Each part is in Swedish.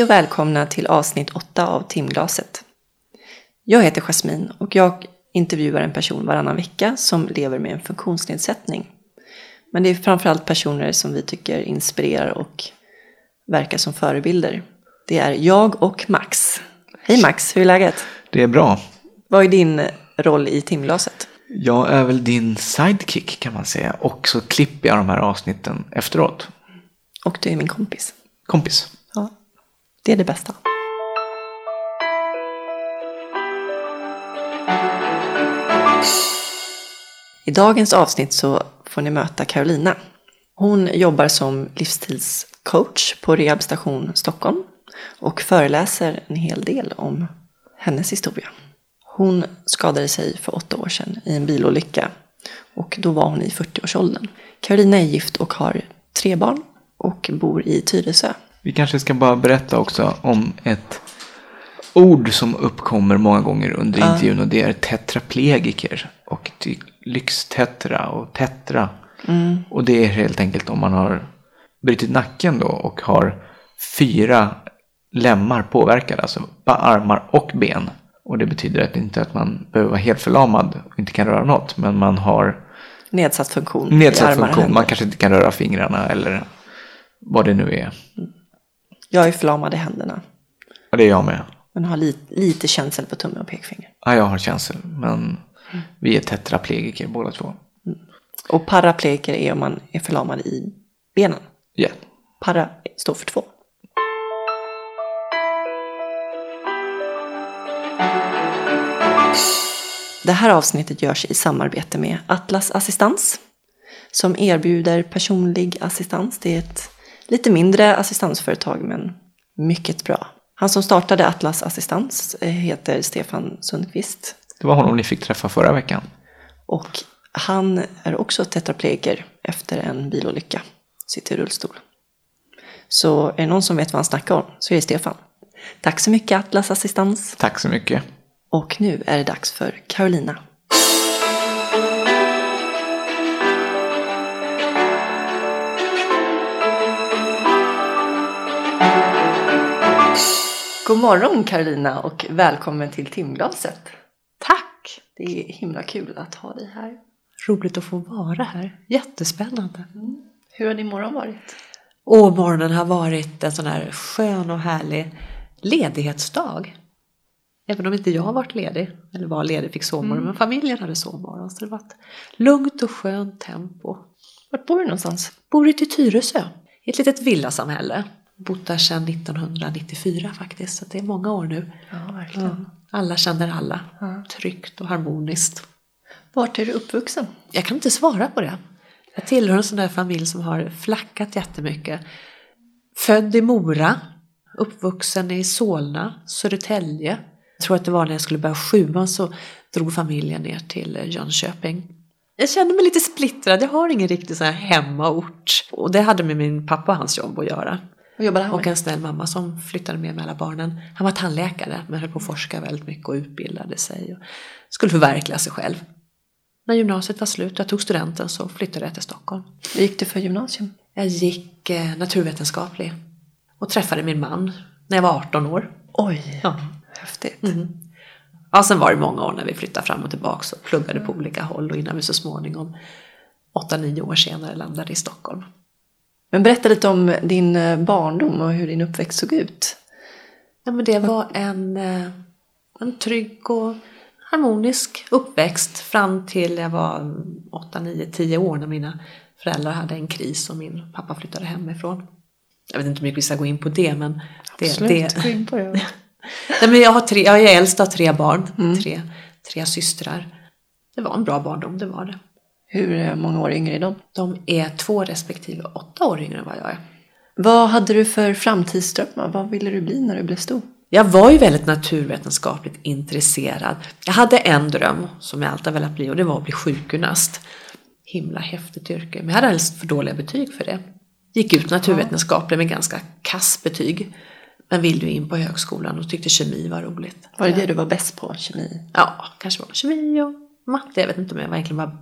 Hej och välkomna till avsnitt 8 av Timglaset. Jag heter Jasmin och jag intervjuar en person varannan vecka som lever med en funktionsnedsättning. Men det är framförallt personer som vi tycker inspirerar och verkar som förebilder. Det är jag och Max. Hej Max, hur är läget? Det är bra. Vad är din roll i timglaset? Jag är väl din sidekick kan man säga. Och så klipper jag de här avsnitten efteråt. Och du är min kompis. Kompis. Det är det bästa. I dagens avsnitt så får ni möta Carolina. Hon jobbar som livsstilscoach på Rehabstation Stockholm och föreläser en hel del om hennes historia. Hon skadade sig för åtta år sedan i en bilolycka och då var hon i 40-årsåldern. Carolina är gift och har tre barn och bor i Tyresö. Vi kanske ska bara berätta också om ett ord som uppkommer många gånger under Ja. intervjun och det är tetraplegiker. Och lyxtetra och tetra. Och det är helt enkelt om man har brutit nacken då och har fyra lemmar påverkade, alltså armar och ben. Och det betyder att inte att man behöver vara helt förlamad och inte kan röra något, men man har Nedsatt funktion. nedsatt funktion. Man kanske inte kan röra fingrarna eller vad det nu är. Jag är förlamad i händerna. Och det är jag med. Men har li- lite känsel på tumme och pekfinger. Ja, jag har känsel, men vi är tetraplegiker båda två. Och paraplegiker är om man är förlamad i benen. Ja. Para står för två. Det här avsnittet görs i samarbete med Atlas Assistans som erbjuder personlig assistans. Det är ett lite mindre assistansföretag men mycket bra. Han som startade Atlas Assistans eh, heter Stefan Sundqvist Det var honom ni fick träffa förra veckan. och han är också tetraplegiker efter en bilolycka. Sitter i rullstol. Så är det någon som vet vad han snackar om så är det Stefan. Tack så mycket Atlas Assistans. Tack så mycket. Och nu är det dags för Carolina. God morgon Carolina och välkommen till timglaset. Tack! Det är himla kul att ha dig här. Roligt att få vara här. Jättespännande. Hur har din morgon varit? Och morgonen har varit en sån här skön och härlig ledighetsdag. Även om inte jag har varit ledig, eller var ledig, fick sovmorgon, men familjen hade sovmorgon. Så det var ett lugnt och skönt tempo. Vart bor du någonstans? Bor ute i Tyresö, i ett litet villasamhälle. Bott där sedan 1994 faktiskt, så det är många år nu. Ja. Alla känner alla. Ja. Tryggt och harmoniskt. Vart är du uppvuxen? Jag kan inte svara på det. Jag tillhör en sån där familj som har flackat jättemycket. Född i Mora, uppvuxen i Solna, Södertälje. Jag tror att det var när jag skulle börja sjuan så drog familjen ner till Jönköping. Jag känner mig lite splittrad, jag har ingen riktig sån här hemmaort. Och det hade med min pappa och hans jobb att göra. Han Och en snäll mamma som flyttade med med alla barnen. Han var tandläkare men höll på att forska väldigt mycket och utbildade sig. Och skulle förverkliga sig själv. När gymnasiet var slut och jag tog studenten så flyttade jag till Stockholm. Vad gick du för gymnasium? Jag gick eh, naturvetenskaplig och träffade min man när jag var 18 år. Oj, Ja. häftigt. Ja, sen var det många år när vi flyttade fram och tillbaka och pluggade på olika håll och innan vi så småningom 8-9 år senare landade i Stockholm. Men berätta lite om din eh, barndom och hur din uppväxt såg ut. Ja, men det var en, eh, en trygg och harmonisk uppväxt fram till jag var 8, 9, 10 år när mina föräldrar hade en kris och min pappa flyttade hemifrån. Jag vet inte hur mycket vi ska gå in på det men det, det, gå in på det. Nej, men jag, har tre, jag är äldst av tre barn, tre, tre systrar. Det var en bra barndom, det var det. Hur eh, många år yngre är de? De är två respektive åtta år yngre än vad jag är. Vad hade du för framtidsdrömmar? Vad ville du bli när du blev stor? Jag var ju väldigt naturvetenskapligt intresserad. Jag hade en dröm som jag alltid har velat bli och det var att bli sjukgymnast. Himla häftigt yrke, men jag hade alldeles för dåliga betyg för det. Gick ut naturvetenskapligt med ganska kass betyg. Men ville ju in på högskolan och tyckte kemi var roligt. Var det det du var bäst på, kemi? Ja, kanske var kemi och matte. Jag vet inte om jag verkligen var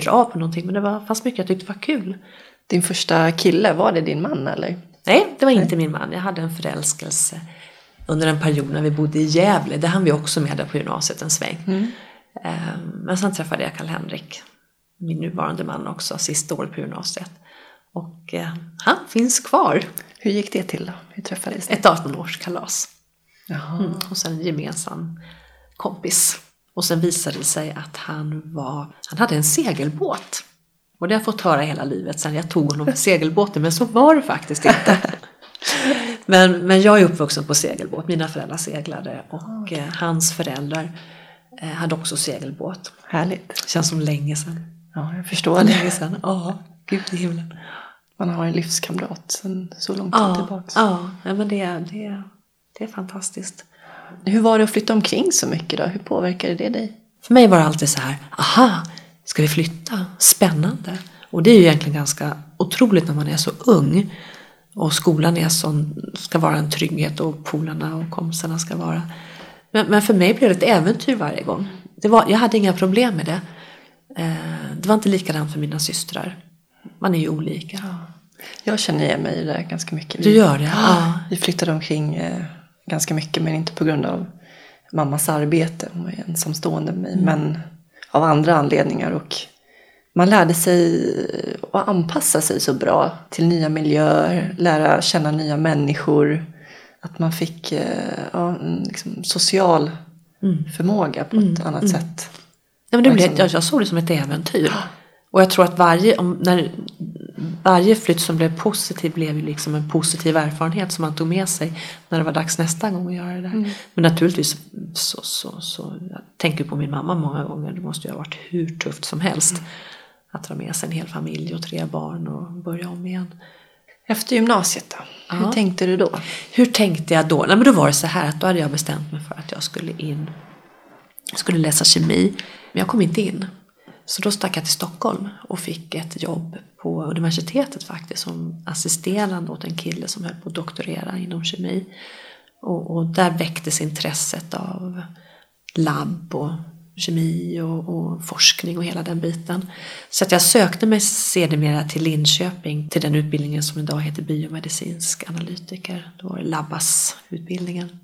bra på någonting men det var, fanns mycket jag tyckte var kul. Din första kille, var det din man eller? Nej, det var inte min man. Jag hade en förälskelse under en period när vi bodde i Gävle. Det hann vi också med där på gymnasiet en sväng. Mm. Eh, Men sen träffade jag Karl-Henrik, min nuvarande man också, sista året på gymnasiet. Och eh, han finns kvar. Hur gick det till då? Hur träffades ni? Ett 18-årskalas. Jaha. Mm. Och sen en gemensam kompis. Och sen visade det sig att han var, han hade en segelbåt. Och det har jag fått höra hela livet sen jag tog honom på segelbåten, men så var det faktiskt inte. men, men jag är uppvuxen på segelbåt, mina föräldrar seglade och eh, hans föräldrar eh, hade också segelbåt. Härligt. Känns som länge sedan. Ja, jag förstår Länge det. sedan, ja, gud i himlen. Man har en livskamrat sen så lång tid Ja, tillbaka. ja, ja, men det, det, det är fantastiskt. Hur var det att flytta omkring så mycket då? Hur påverkade det dig? För mig var det alltid så här, aha, ska vi flytta? Spännande. Och det är ju egentligen ganska otroligt när man är så ung. Och skolan är sån, ska vara en trygghet och polarna och kompisarna ska vara. Men, men för mig blev det ett äventyr varje gång. Det var, jag hade inga problem med det. Eh, det var inte likadant för mina systrar. Man är ju olika. Jag känner igen mig i det där ganska mycket. Du gör det? Ja. Vi flyttade omkring eh, ganska mycket men inte på grund av mammas arbete. Hon var ju ensamstående med mig. Mm. Men av andra anledningar. Och man lärde sig att anpassa sig så bra till nya miljöer. Lära känna nya människor. Att man fick eh, ja, en liksom social Mm. förmåga på ett annat sätt. Ja, men det blev, Verkligen. jag, jag såg det som ett äventyr. Och jag tror att varje, om, när, varje flytt som blev positiv blev ju liksom en positiv erfarenhet som man tog med sig när det var dags nästa gång att göra det där. Men naturligtvis så, så, så jag tänker på min mamma många gånger. Det måste ju ha varit hur tufft som helst. Att dra med sig en hel familj och tre barn och börja om igen. Efter gymnasiet då? Hur Ja. tänkte du då? Hur tänkte jag då? Nej, men då var det så här att då hade jag bestämt mig för att jag skulle in. Jag skulle läsa kemi, men jag kom inte in. Så då stack jag till Stockholm och fick ett jobb på universitetet faktiskt som assisterande åt en kille som höll på att doktorera inom kemi. Och, och där väcktes intresset av labb och kemi och, och forskning och hela den biten. Så att jag sökte mig sedermera till Linköping till den utbildningen som idag heter biomedicinsk analytiker. Då var det Labbas-utbildningen.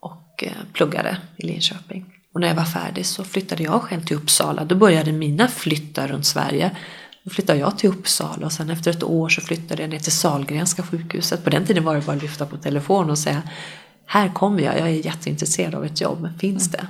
Och eh, pluggade i Linköping. Och när jag var färdig så flyttade jag själv till Uppsala. Då började mina flyttar runt Sverige. Då flyttade jag till Uppsala och sen efter ett år så flyttade jag ner till Sahlgrenska sjukhuset. På den tiden var det bara att lyfta på telefon och säga Här kommer jag, jag är jätteintresserad av ett jobb, finns det?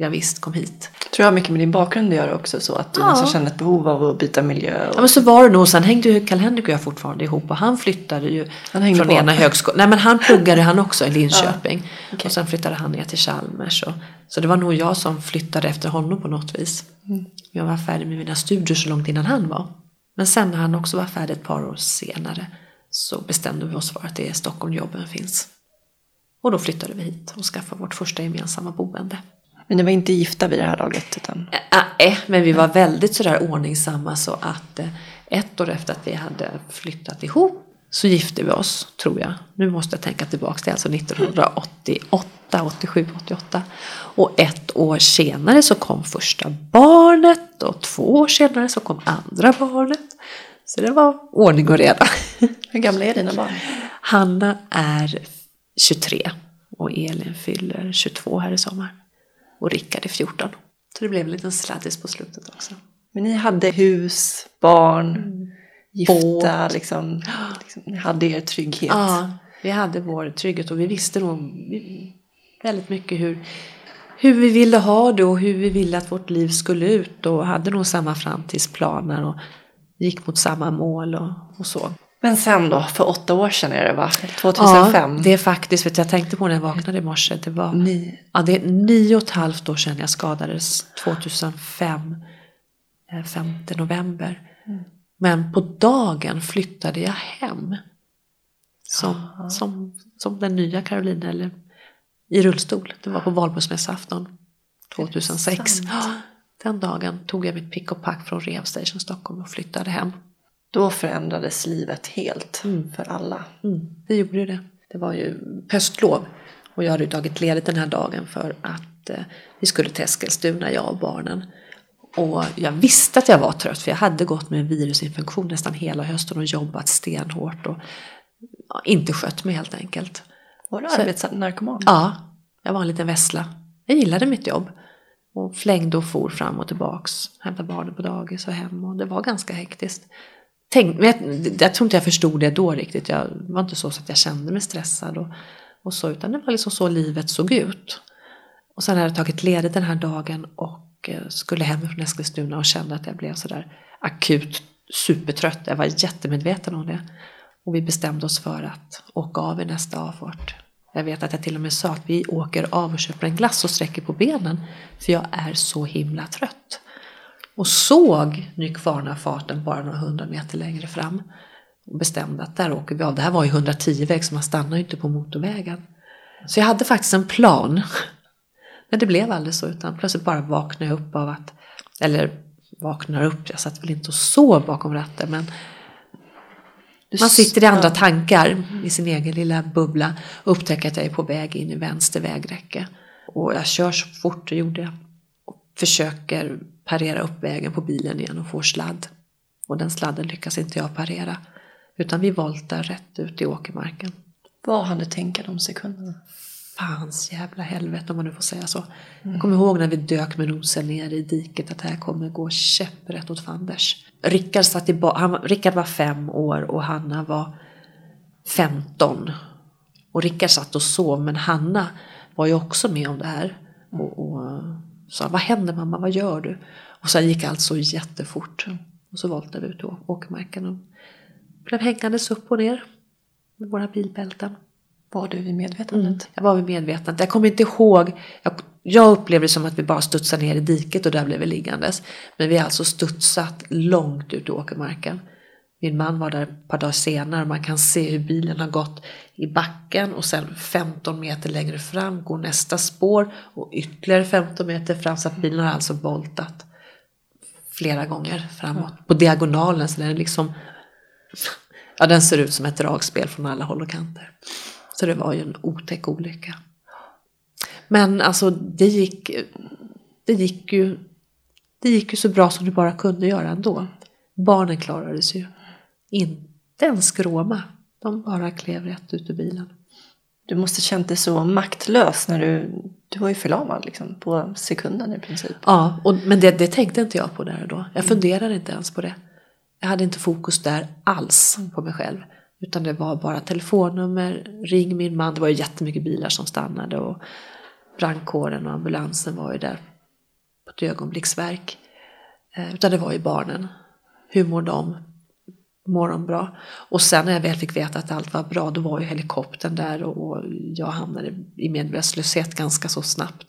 Ja, visst, kom hit. tror jag har mycket med din bakgrund att göra också. Så att du Ja. nästan kände ett behov av att byta miljö. Ja Och... men så var det nog. Sen hängde ju Karl-Henrik och jag fortfarande ihop och han flyttade ju Han hängde från på. ena högskolan. Nej men han pluggade han också i Linköping. okej. Och sen flyttade han ner till Chalmers. Och, så det var nog jag som flyttade efter honom på något vis. Mm. Jag var färdig med mina studier så långt innan han var. Men sen när han också var färdig ett par år senare så bestämde vi oss för att det är Stockholm jobben finns. Och då flyttade vi hit och skaffade vårt första gemensamma boende. Men ni var inte gifta vid det här laget? Utan... Äh, men vi var väldigt sådär ordningsamma så att eh, ett år efter att vi hade flyttat ihop så gifte vi oss, tror jag. Nu måste jag tänka tillbaka till alltså 1988, 87, 88. Och ett år senare så kom första barnet och två år senare så kom andra barnet. Så det var ordning och reda. Hur gamla är dina barn? Hanna är 23 och Elin fyller 22 här i sommar. Och Rickard är 14. Så det blev en liten sladdis på slutet också. Men ni hade hus, barn, Mm. gifta, liksom, liksom. Ni hade er trygghet. Ja, vi hade vår trygghet och vi visste nog väldigt mycket hur, hur vi ville ha det och hur vi ville att vårt liv skulle ut och hade nog samma framtidsplaner och gick mot samma mål och, och så. Men sen då, för åtta år sedan är det va? 2005? Ja, det är faktiskt, vet du, jag tänkte på när jag vaknade i morse, det var Ni, Ja, det är nio och ett halvt år sedan jag skadades, 2005, eh, 5 november. Men på dagen flyttade jag hem. Som, som, som den nya Carolina, eller i rullstol. Det var på valborgsmässoafton 2006. sant? Ja, Den dagen tog jag mitt pick och pack från Rehabstation Stockholm och flyttade hem. Då förändrades livet helt för alla. Mm, det gjorde det. Det var ju höstlov och jag hade tagit ledigt den här dagen för att eh, vi skulle till Eskilstuna, jag och barnen. Och jag visste att jag var trött för jag hade gått med en virusinfektion nästan hela hösten och jobbat stenhårt. Och ja, inte skött mig helt enkelt. Var du arbetsnarkoman? Ja, jag var en liten vessla. Jag gillade mitt jobb. Och flängde och for fram och tillbaks. Hämtade barnen på dagis och hem. Och det var ganska hektiskt. Tänk, men jag, jag tror inte jag förstod det då riktigt. Jag det var inte så att jag kände mig stressad. Och, och så, utan det var liksom så livet såg ut. Och sen hade jag tagit ledigt den här dagen och eh, skulle hem från Eskilstuna och kände att jag blev sådär akut supertrött. Jag var jättemedveten om det. Och vi bestämde oss för att åka av i nästa avfart. Jag vet att jag till och med sa att vi åker av och köper en glass och sträcker på benen. För jag är så himla trött. Och såg Nykvarnafarten bara några hundra meter längre fram. Och bestämde att där åker vi av. Det här var ju 110-väg så man stannar ju inte på motorvägen. Så jag hade faktiskt en plan. Men det blev aldrig så utan plötsligt bara vaknade jag upp av att, eller vaknar upp, jag satt väl inte och sov bakom ratten men man sitter i andra tankar i sin egen lilla bubbla och upptäcker att jag är på väg in i vänster vägräcke. Och jag kör så fort, det gjorde jag. Försöker parera upp vägen på bilen igen och får sladd. Och den sladden lyckas inte jag parera. Utan vi voltar rätt ut i åkermarken. Vad hann du tänka de sekunderna? Fans jävla helvete om man nu får säga så. Jag kommer ihåg när vi dök med nosen ner i diket att det här kommer gå käpprätt åt fanders. Rickard, satt i han, Rickard var fem år och Hanna var 15. Och Rickard satt och sov men Hanna var ju också med om det här. Och, och sa vad händer mamma, vad gör du? Och sen gick allt så jättefort. Och så voltade vi ut i å- åkermarken och blev hängandes upp och ner med våra bilbälten. Var du vid medvetandet? Jag var vid medvetandet. Jag kommer inte ihåg. Jag, jag upplevde det som att vi bara studsade ner i diket och där blev vi liggandes. Men vi har alltså studsat långt ut i åkermarken. Min man var där ett par dagar senare och man kan se hur bilen har gått i backen och sen 15 meter längre fram går nästa spår och ytterligare 15 meter fram så att bilen har alltså voltat flera gånger framåt på diagonalen så den är liksom ja den ser ut som ett dragspel från alla håll och kanter. Så det var ju en otäck olycka. Men alltså det gick, det gick ju det gick ju så bra som det bara kunde göra ändå. Barnen klarade sig ju. Inte en skråma. De bara klev rätt ut ur bilen. Du måste känt dig så maktlös när du... Du var ju förlamad liksom, på sekunden i princip. Ja, och, men det, det tänkte inte jag på där och då. Jag funderade inte ens på det. Jag hade inte fokus där alls på mig själv. Utan det var bara telefonnummer, ring min man. Det var ju jättemycket bilar som stannade och brandkåren och ambulansen var ju där på ett ögonblicksverk. Eh, Utan det var ju barnen. Hur mår de? Mår de bra? Och sen när jag väl fick veta att allt var bra då var ju helikoptern där och, och jag hamnade i medvetslöshet ganska så snabbt.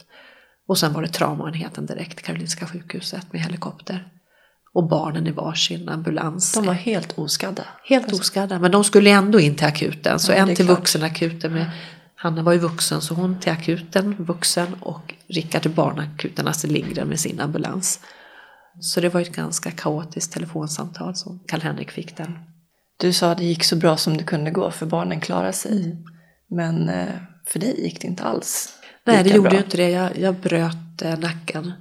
Och sen var det traumaenheten direkt, Karolinska sjukhuset med helikopter. Och barnen i varsin ambulans. De var helt oskadda. Helt oskadda, men de skulle ändå in till akuten. Så Ja, en till klart. vuxenakuten med Hanna var ju vuxen så hon till akuten, vuxen och Rickard till barnakuten, Astrid Lindgren med sin ambulans. Så det var ett ganska kaotiskt telefonsamtal som Karl-Henrik fick den. Du sa att det gick så bra som det kunde gå för barnen klarade sig. Men eh, för dig gick det inte alls Nej, det gjorde bra. ju inte det. Jag, jag bröt eh, nacken.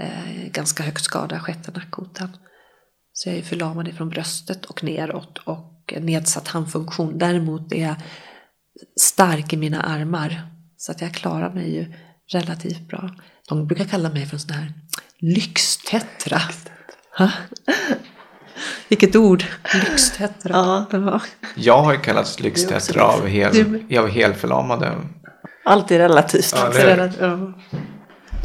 Eh, ganska högt skada, sjätte nackkotan. Så jag är förlamad ifrån bröstet och neråt och nedsatt handfunktion. Däremot är jag stark i mina armar. Så att jag klarar mig ju relativt bra. De brukar kalla mig för en sån här lyxtetra. Ha? Vilket ord! Lyxtetra. Ja. Ja. Jag har ju kallats lyxtetra av hel, Du- var helförlamade. Allt är relativt. Ja, Ja.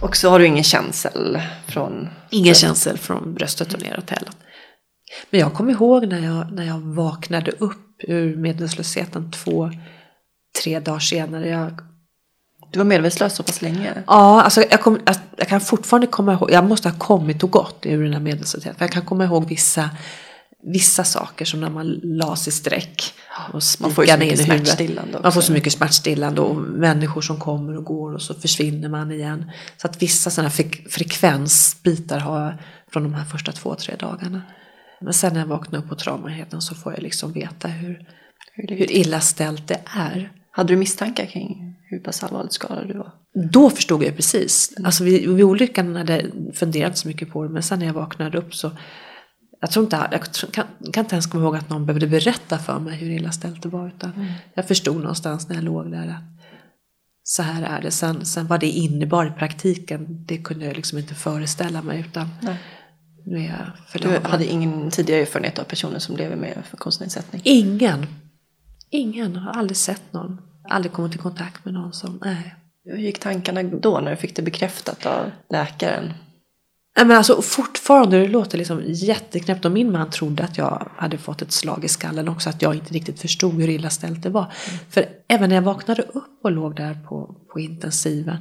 Och så har du ingen känsel från... Ingen känsel från bröstet och neråt heller. Men jag kommer ihåg när jag, när jag vaknade upp ur medvetslösheten två, tre dagar senare. Jag, Du var medvetslös så pass länge. ja, alltså jag, kom, jag, jag kan fortfarande komma ihåg, jag måste ha kommit och gått ur den här medvetslösheten. För jag kan komma ihåg vissa, vissa saker som när man la sig i sträck och Man får så mycket smärtstillande Man får också. så mycket smärtstillande och människor som kommer och går och så försvinner man igen. Så att vissa sådana fre- frekvensbitar har jag från de här första två, tre dagarna. Men sen när jag vaknar upp på traumaenheten så får jag liksom veta hur, hur illa ställt det är. Hade du misstankar kring hur pass allvarligt skadad du var? Då förstod jag precis. Alltså vid, vid olyckan hade jag funderat så mycket på det men sen när jag vaknade upp så jag tror inte, jag kan, kan inte ens komma ihåg att någon behövde berätta för mig hur illa ställt det var. Utan mm. Jag förstod någonstans när jag låg där att så här är det. Sen, sen vad det innebar i praktiken, det kunde jag liksom inte föreställa mig. Utan Nej. nu är jag förlamad. Du hade ingen tidigare erfarenhet av personer som lever med funktionsnedsättning? Ingen. Ingen. Har aldrig sett någon. Aldrig kommit i kontakt med någon som, nej. Hur gick tankarna då när du fick det bekräftat av läkaren? men alltså fortfarande, det låter liksom jätteknäppt och min man trodde att jag hade fått ett slag i skallen också, att jag inte riktigt förstod hur illa ställt det var. Mm. För även när jag vaknade upp och låg där på, på intensiven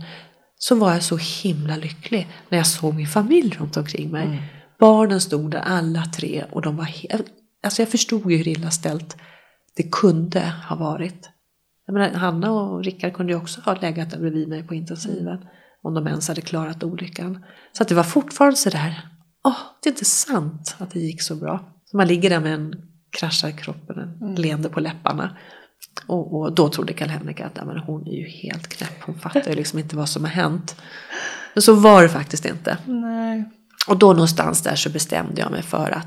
så var jag så himla lycklig när jag såg min familj runt omkring mig. Mm. Barnen stod där alla tre och de var helt, alltså jag förstod ju hur illa ställt det kunde ha varit. Jag menar, Hanna och Rickard kunde ju också ha legat där bredvid mig på intensiven. Om de ens hade klarat olyckan. Så att det var fortfarande sådär, åh, oh, det är inte sant att det gick så bra. Så man ligger där med en kraschad kroppen, en mm. leende på läpparna. Och, och då trodde Karl-Henrik att ja, men hon är ju helt knäpp, hon fattar ju liksom inte vad som har hänt. Men så var det faktiskt inte. Nej. Och då någonstans där så bestämde jag mig för att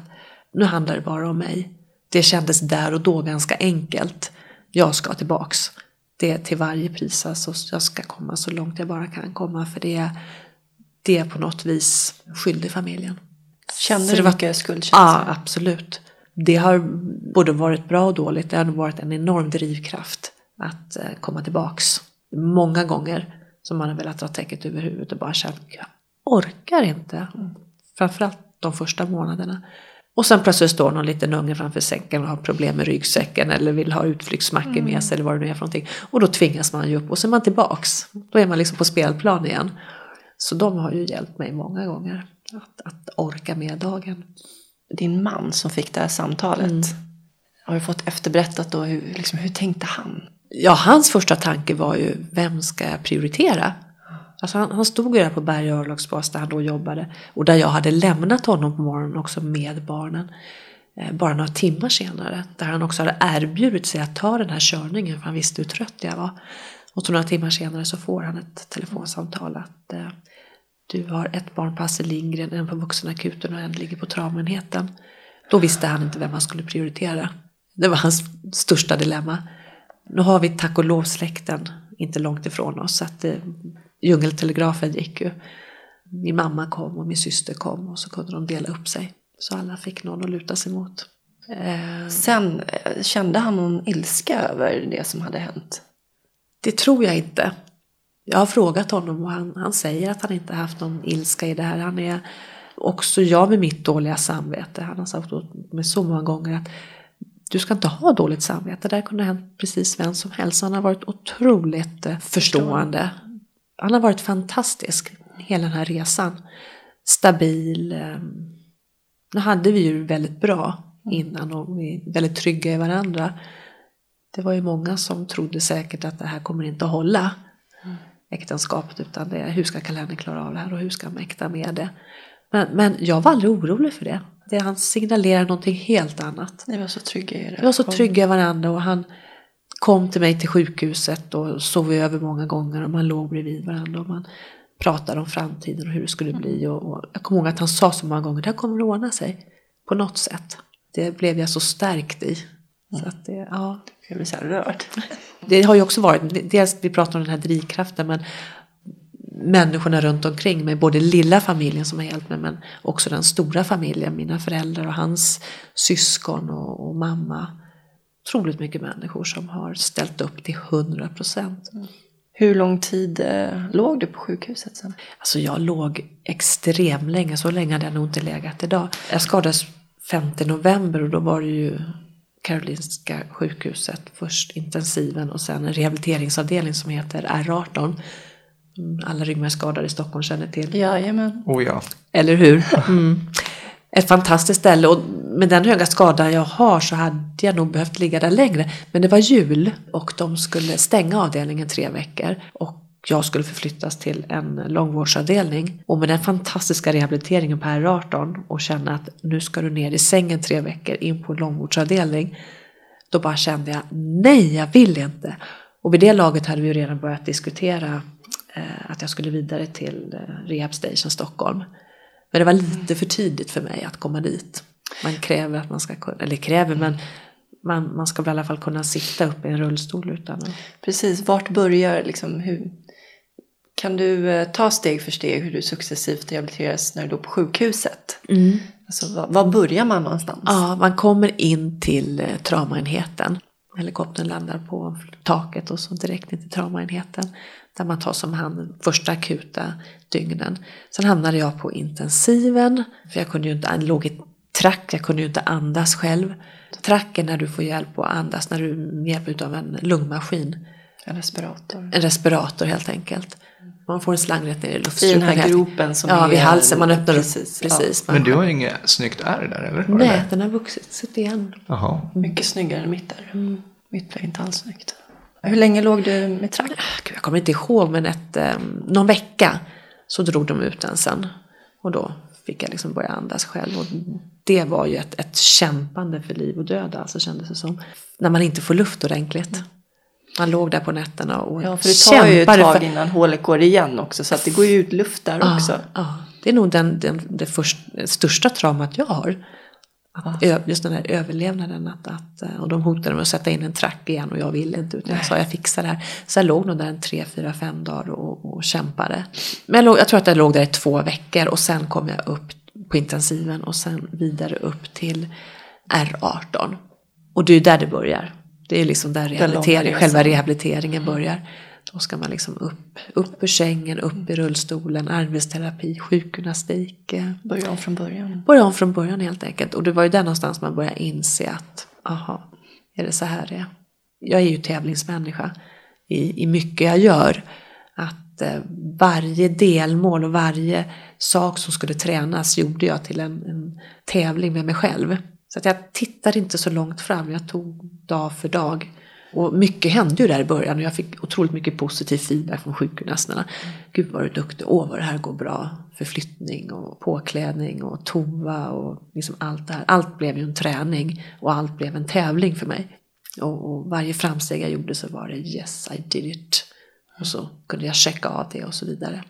nu handlar det bara om mig. Det kändes där och då ganska enkelt. Jag ska tillbaks det till varje pris. Alltså jag ska komma så långt jag bara kan komma för det, det är på något vis skyldig familjen. Känner du mycket skuldkänsla? Ja, absolut. Det har både varit bra och dåligt. Det har varit en enorm drivkraft att eh, komma tillbaks. Många gånger som man har velat dra täcket över huvudet och bara känt jag orkar inte. Framförallt de första månaderna. Och sen plötsligt står någon liten unge framför sängen och har problem med ryggsäcken eller vill ha utflyktsmackor mm. med sig eller vad det nu är för någonting. Och då tvingas man ju upp och så är man tillbaks. Då är man liksom på spelplan igen. Så de har ju hjälpt mig många gånger att, att orka med dagen. Din man som fick det här samtalet, mm. har du fått efterberättat då, hur, liksom, hur tänkte han? Ja, hans första tanke var ju, vem ska jag prioritera? Alltså han, han stod ju där på Berga örlogsbas där han då jobbade och där jag hade lämnat honom på morgonen också med barnen. Eh, bara några timmar senare. Där han också hade erbjudit sig att ta den här körningen för han visste hur trött jag var. Och så några timmar senare så får han ett telefonsamtal att eh, du har ett barn på Astrid Lindgren, en på vuxenakuten och en ligger på traumenheten. Då visste han inte vem han skulle prioritera. Det var hans största dilemma. Nu har vi tack och lov släkten inte långt ifrån oss så att eh, djungeltelegrafen gick ju. Min mamma kom och min syster kom och så kunde de dela upp sig. Så alla fick någon att luta sig mot. Eh, Sen eh, kände han någon ilska över det som hade hänt? Det tror jag inte. Jag har frågat honom och han, han säger att han inte haft någon ilska i det här. Han är också jag med mitt dåliga samvete. Han har sagt åt mig så många gånger att du ska inte ha dåligt samvete. Det där kunde ha hänt precis vem som helst. Han har varit otroligt eh, förstående han har varit fantastisk hela den här resan. Stabil. Ehm, nu hade vi ju väldigt bra innan och vi är väldigt trygga i varandra. Det var ju många som trodde säkert att det här kommer inte att hålla äktenskapet utan det är hur ska kalendern klara av det här och hur ska han mäkta med det. Men, men jag var aldrig orolig för det. det. Han signalerar någonting helt annat. Ni var så trygga i det. Vi var så trygga i varandra och han, kom till mig till sjukhuset och sov över många gånger och man låg bredvid varandra och man pratade om framtiden och hur det skulle bli. Och, och jag kommer ihåg att han sa så många gånger, det här kommer att ordna sig på något sätt. Det blev jag så stärkt i. Så att det, ja. Jag blir så rörd. Det har ju också varit, dels vi pratar om den här drivkraften men människorna runt omkring mig, både lilla familjen som har hjälpt mig men också den stora familjen, mina föräldrar och hans syskon och, och mamma otroligt mycket människor som har ställt upp till 100 procent. Mm. Hur lång tid eh, låg du på sjukhuset sen? Alltså jag låg extremt länge, så länge hade jag nog inte legat idag. Jag skadades 5 november och då var det ju Karolinska sjukhuset, först intensiven och sen en rehabiliteringsavdelning som heter R18. Mm, alla ryggmärgsskadade i Stockholm känner till. Jajamän. Oh ja. Eller hur? Mm ett fantastiskt ställe och med den höga skada jag har så hade jag nog behövt ligga där längre. Men det var jul och de skulle stänga avdelningen tre veckor och jag skulle förflyttas till en långvårdsavdelning. Och med den fantastiska rehabiliteringen på R18 och känna att nu ska du ner i sängen tre veckor in på en långvårdsavdelning. Då bara kände jag, nej jag vill inte. Och vid det laget hade vi redan börjat diskutera eh, att jag skulle vidare till eh, Rehab Station Stockholm. Men det var lite för tidigt för mig att komma dit. man kräver att man ska kunna, eller kräver men man, man ska väl i alla fall kunna sitta upp i en rullstol utan att... Precis, vart börjar liksom hur... Kan du eh, ta steg för steg hur du successivt rehabiliteras när du låg på sjukhuset? Alltså, var, var börjar man någonstans? Ja, man kommer in till eh, traumaenheten. Helikoptern landar på taket och så direkt in till traumaenheten. Där man tas om hand första akuta dygnen. Sen hamnade jag på intensiven. För jag kunde ju inte, låg i track, jag kunde ju inte andas själv. Track är när du får hjälp att andas, när du med hjälp av en lungmaskin. En respirator. En respirator helt enkelt. Man får en slang rätt ner i I den luftstrupen. här gropen som Ja, är... vid halsen. Man öppnar precis, upp. Precis. Man Men du har- ju inget snyggt ärr där, eller? Nej, det? den har vuxit sig igen. Jaha. Ja, mycket snyggare än mitt där. Mitt blev inte alls snyggt. Hur länge låg du med track? Gud, jag kommer inte ihåg, men ett, eh, någon vecka så drog de ut den sen. Och då fick jag liksom börja andas själv. Och det var ju ett, ett kämpande för liv och död, alltså kändes det som. När man inte får luft ordentligt. Man låg där på nätterna och Ja, för det tar ju ett tag för- innan hålet går igen också. Så att det går ju ut luft där också. Ja, ja. Det är nog den, den, det först, största traumat jag har. Att, ö- just den här överlevnaden. Att, att, eh, och de hotade med att sätta in en track igen och jag ville inte. Utan jag sa jag fixar det här. Så jag låg nog där en tre, fyra, fem dagar och, och kämpade. Men jag, låg, jag tror att jag låg där i två veckor och sen kom jag upp på intensiven och sen vidare upp till R18. Och det är där det börjar. Det är liksom där rehabilitering, själva rehabiliteringen börjar. Då ska man liksom upp, upp ur sängen, upp i rullstolen, arbetsterapi, sjukgymnastik. Börja om från början. Börja om från början helt enkelt. Och det var ju där någonstans man började inse att, aha, är det så här det är? Jag är ju tävlingsmänniska i, i mycket jag gör. Att eh, varje delmål och varje sak som skulle tränas gjorde jag till en, en tävling med mig själv. Så att jag tittade inte så långt fram, jag tog dag för dag. Och mycket hände ju där i början och jag fick otroligt mycket positiv feedback från sjukgymnasterna. Gud vad du är duktig, åh vad det här går bra. Förflyttning och påklädning och tova och liksom allt det här. Allt blev ju en träning och allt blev en tävling för mig. Och, och varje framsteg jag gjorde så var det yes I did it. Och så kunde jag checka av det och så vidare.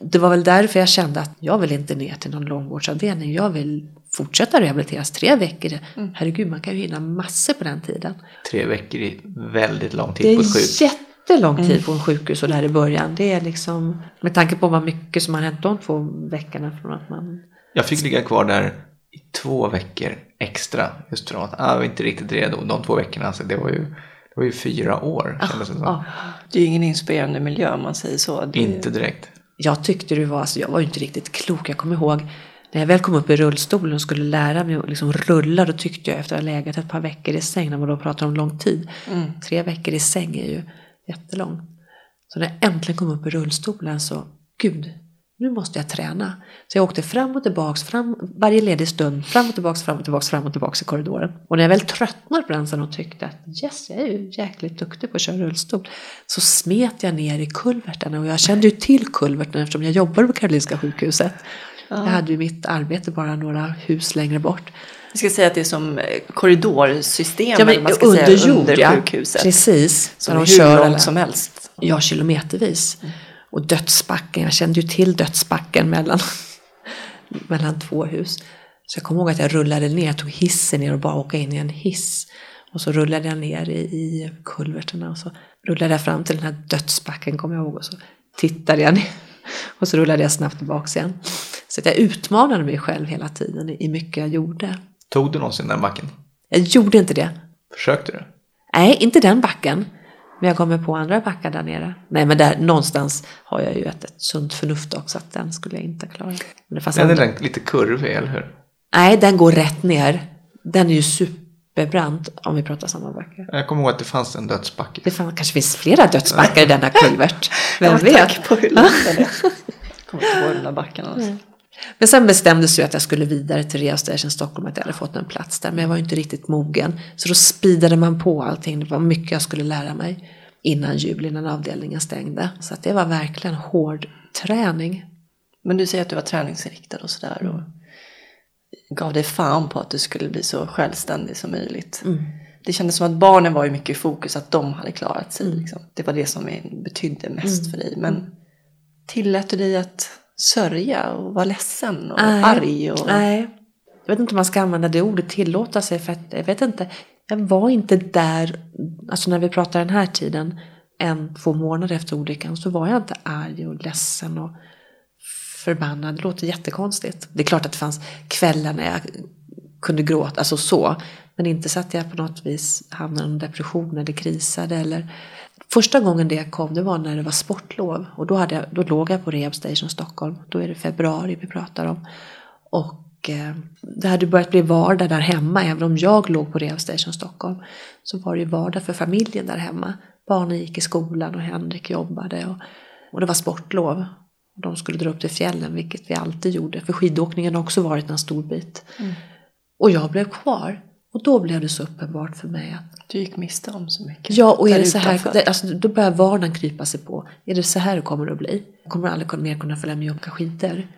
Det var väl därför jag kände att jag vill inte ner till någon långvårdsavdelning. Jag vill fortsätta rehabiliteras tre veckor. Herregud, man kan ju hinna massor på den tiden. Tre veckor är väldigt lång tid på ett sjukhus. är jättelång tid på en sjukhus och där i början. Det är liksom, med tanke på vad mycket som har hänt de två veckorna från att man... Jag fick ligga kvar där i två veckor extra. Just för att ah, jag var inte riktigt redo. De två veckorna, alltså, det, var ju, det var ju fyra år kändes det som. Ja, Det är ju ingen inspirerande miljö om man säger så. Det, Inte direkt. jag tyckte det var, alltså jag var ju inte riktigt klok. Jag kommer ihåg när jag väl kom upp i rullstolen och skulle lära mig att liksom rulla. Då tyckte jag efter att ha legat ett par veckor i säng, när man då pratar om lång tid. Tre veckor i säng är ju jättelång. Så när jag äntligen kom upp i rullstolen så, gud, nu måste jag träna. Så jag åkte fram och tillbaks, fram, varje ledig stund, fram och tillbaks, fram och tillbaks, fram och tillbaks i korridoren. Och när jag väl tröttnade på den sen och tyckte att yes, jag är ju jäkligt duktig på att köra rullstol. Så smet jag ner i kulverten och jag kände ju till kulverten eftersom jag jobbade på Karolinska sjukhuset. Jag hade ju mitt arbete bara några hus längre bort. Vi ska säga att det är som eh, korridorsystem. Ja, men man ska under säga, under ja. sjukhuset. Precis. Som de hur kör långt alla- som helst. Ja, kilometervis. Och dödsbacken, jag kände ju till dödsbacken mellan, mellan två hus. Så jag kommer ihåg att jag rullade ner, jag tog hissen ner och bara åka in i en hiss. Och så rullade jag ner i, i kulverterna och så rullade jag fram till den här dödsbacken, kommer jag ihåg. Och så tittade jag ner och så rullade jag snabbt tillbaka igen. Så jag utmanade mig själv hela tiden i, mycket jag gjorde. Tog du någonsin den backen? Jag gjorde inte det. Försökte du? Nej, inte den backen. Men jag kommer på andra backar där nere. Nej, men där någonstans har jag ju ett, ett sunt förnuft också att den skulle jag inte klara. Men det fanns Den är lite- kurvig, eller hur? Nej, den går rätt ner. Den är ju superbrant om vi pratar samma backe. Jag kommer ihåg att det fanns en dödsbacke. Det fan, kanske finns flera dödsbackar i denna kulvert. Vem vet? Tack på hur långt det är. Jag kommer inte ihåg den där backen alls. Men sen bestämdes ju att jag skulle vidare till Rehab Station Stockholm, att jag hade fått en plats där. Men jag var ju inte riktigt mogen. Så då speedade man på allting. Det var mycket jag skulle lära mig innan jul, innan avdelningen stängde. Så att det var verkligen hård träning. Men du säger att du var träningsinriktad och sådär. Och gav dig fan på att du skulle bli så självständig som möjligt. Det kändes som att barnen var ju mycket i fokus, att de hade klarat sig. Liksom. Det var det som betydde mest för dig. Men tillät du dig att sörja och vara ledsen och arg? Och... Nej. jag vet inte om man ska använda det ordet, tillåta sig, för att jag vet inte, jag var inte där, alltså när vi pratar den här tiden, en, två månader efter olyckan, så var jag inte arg och ledsen och förbannad. Det låter jättekonstigt. Det är klart att det fanns kvällar när jag kunde gråta, alltså så. Men inte så att jag på något vis hamnade i någon depression eller krisade eller Första gången det kom det var när det var sportlov och då, hade jag, då låg jag på Rehab Station Stockholm. Då är det februari vi pratar om. Och eh, det hade börjat bli vardag där hemma. Även om jag låg på Rehab Station Stockholm så var det ju vardag för familjen där hemma. Barnen gick i skolan och Henrik jobbade och, och det var sportlov. De skulle dra upp till fjällen, vilket vi alltid gjorde. För skidåkningen har också varit en stor bit. Mm. Och jag blev kvar. Och då blev det så uppenbart för mig att du gick miste om så mycket. Ja, och är det så här, alltså, då börjar vardagen krypa sig på. Är det så här det kommer att bli? Jag kommer aldrig mer kunna följa med och åka skidor.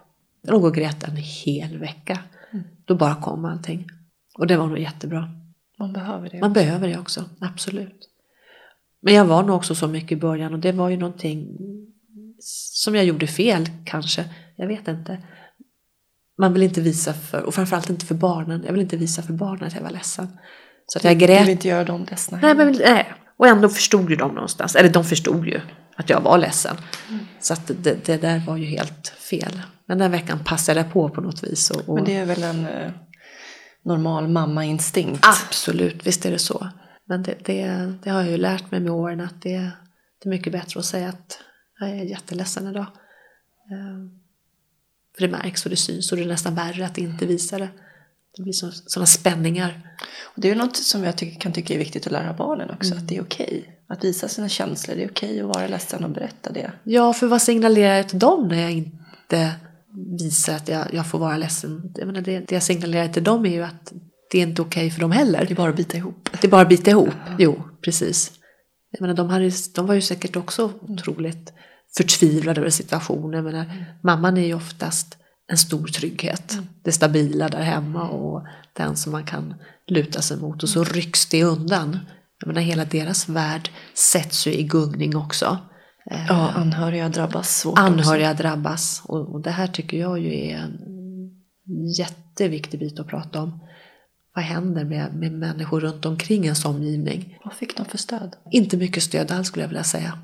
Jag låg och grät en hel vecka. Mm. Då bara kom allting. Och det var nog jättebra. Man behöver det. Man också. behöver det också, absolut. Men jag var nog också så mycket i början och det var ju någonting som jag gjorde fel kanske. Jag vet inte. Man vill inte visa för, och framförallt inte för barnen. Jag vill inte visa för barnen att jag var ledsen. Så att jag grät. Du vill inte göra dem ledsna? Nej, men, nej. Och ändå förstod ju de någonstans, eller de förstod ju att jag var ledsen. Mm. Så att det, det, där var ju helt fel. Men den veckan passade jag på på något vis. Och, och... Men det är väl en eh, normal mammainstinkt? Absolut, visst är det så. Men det, det, det, har jag ju lärt mig med åren att det, det är mycket bättre att säga att jag är jätteledsen idag. Eh, för det märks och det syns och det är nästan värre att inte visa det. Det blir sådana spänningar. Och det är något som jag tycker, kan tycka är viktigt att lära barnen också. Mm. Att det är okej okay. att visa sina känslor. Det är okej okay att vara ledsen och berätta det. Ja, för vad signalerar jag till dem när jag inte visar att jag, jag får vara ledsen? Jag menar, det, det jag signalerar till dem är ju att det är inte okej okay för dem heller. Det är bara att bita ihop. Det är bara att bita ihop, ja. jo precis. Jag menar, de, hade, de var ju säkert också otroligt förtvivlade över situationen. Mm. Mamman är ju oftast en stor trygghet. Mm. Det stabila där hemma och den som man kan luta sig mot och så rycks det undan. Jag menar hela deras värld sätts ju i gungning också. Ja, anhöriga drabbas svårt Anhöriga också. drabbas och, och det här tycker jag ju är en jätteviktig bit att prata om. Vad händer med, med människor runt omkring ens omgivning? Vad fick de för stöd? Inte mycket stöd alls skulle jag vilja säga.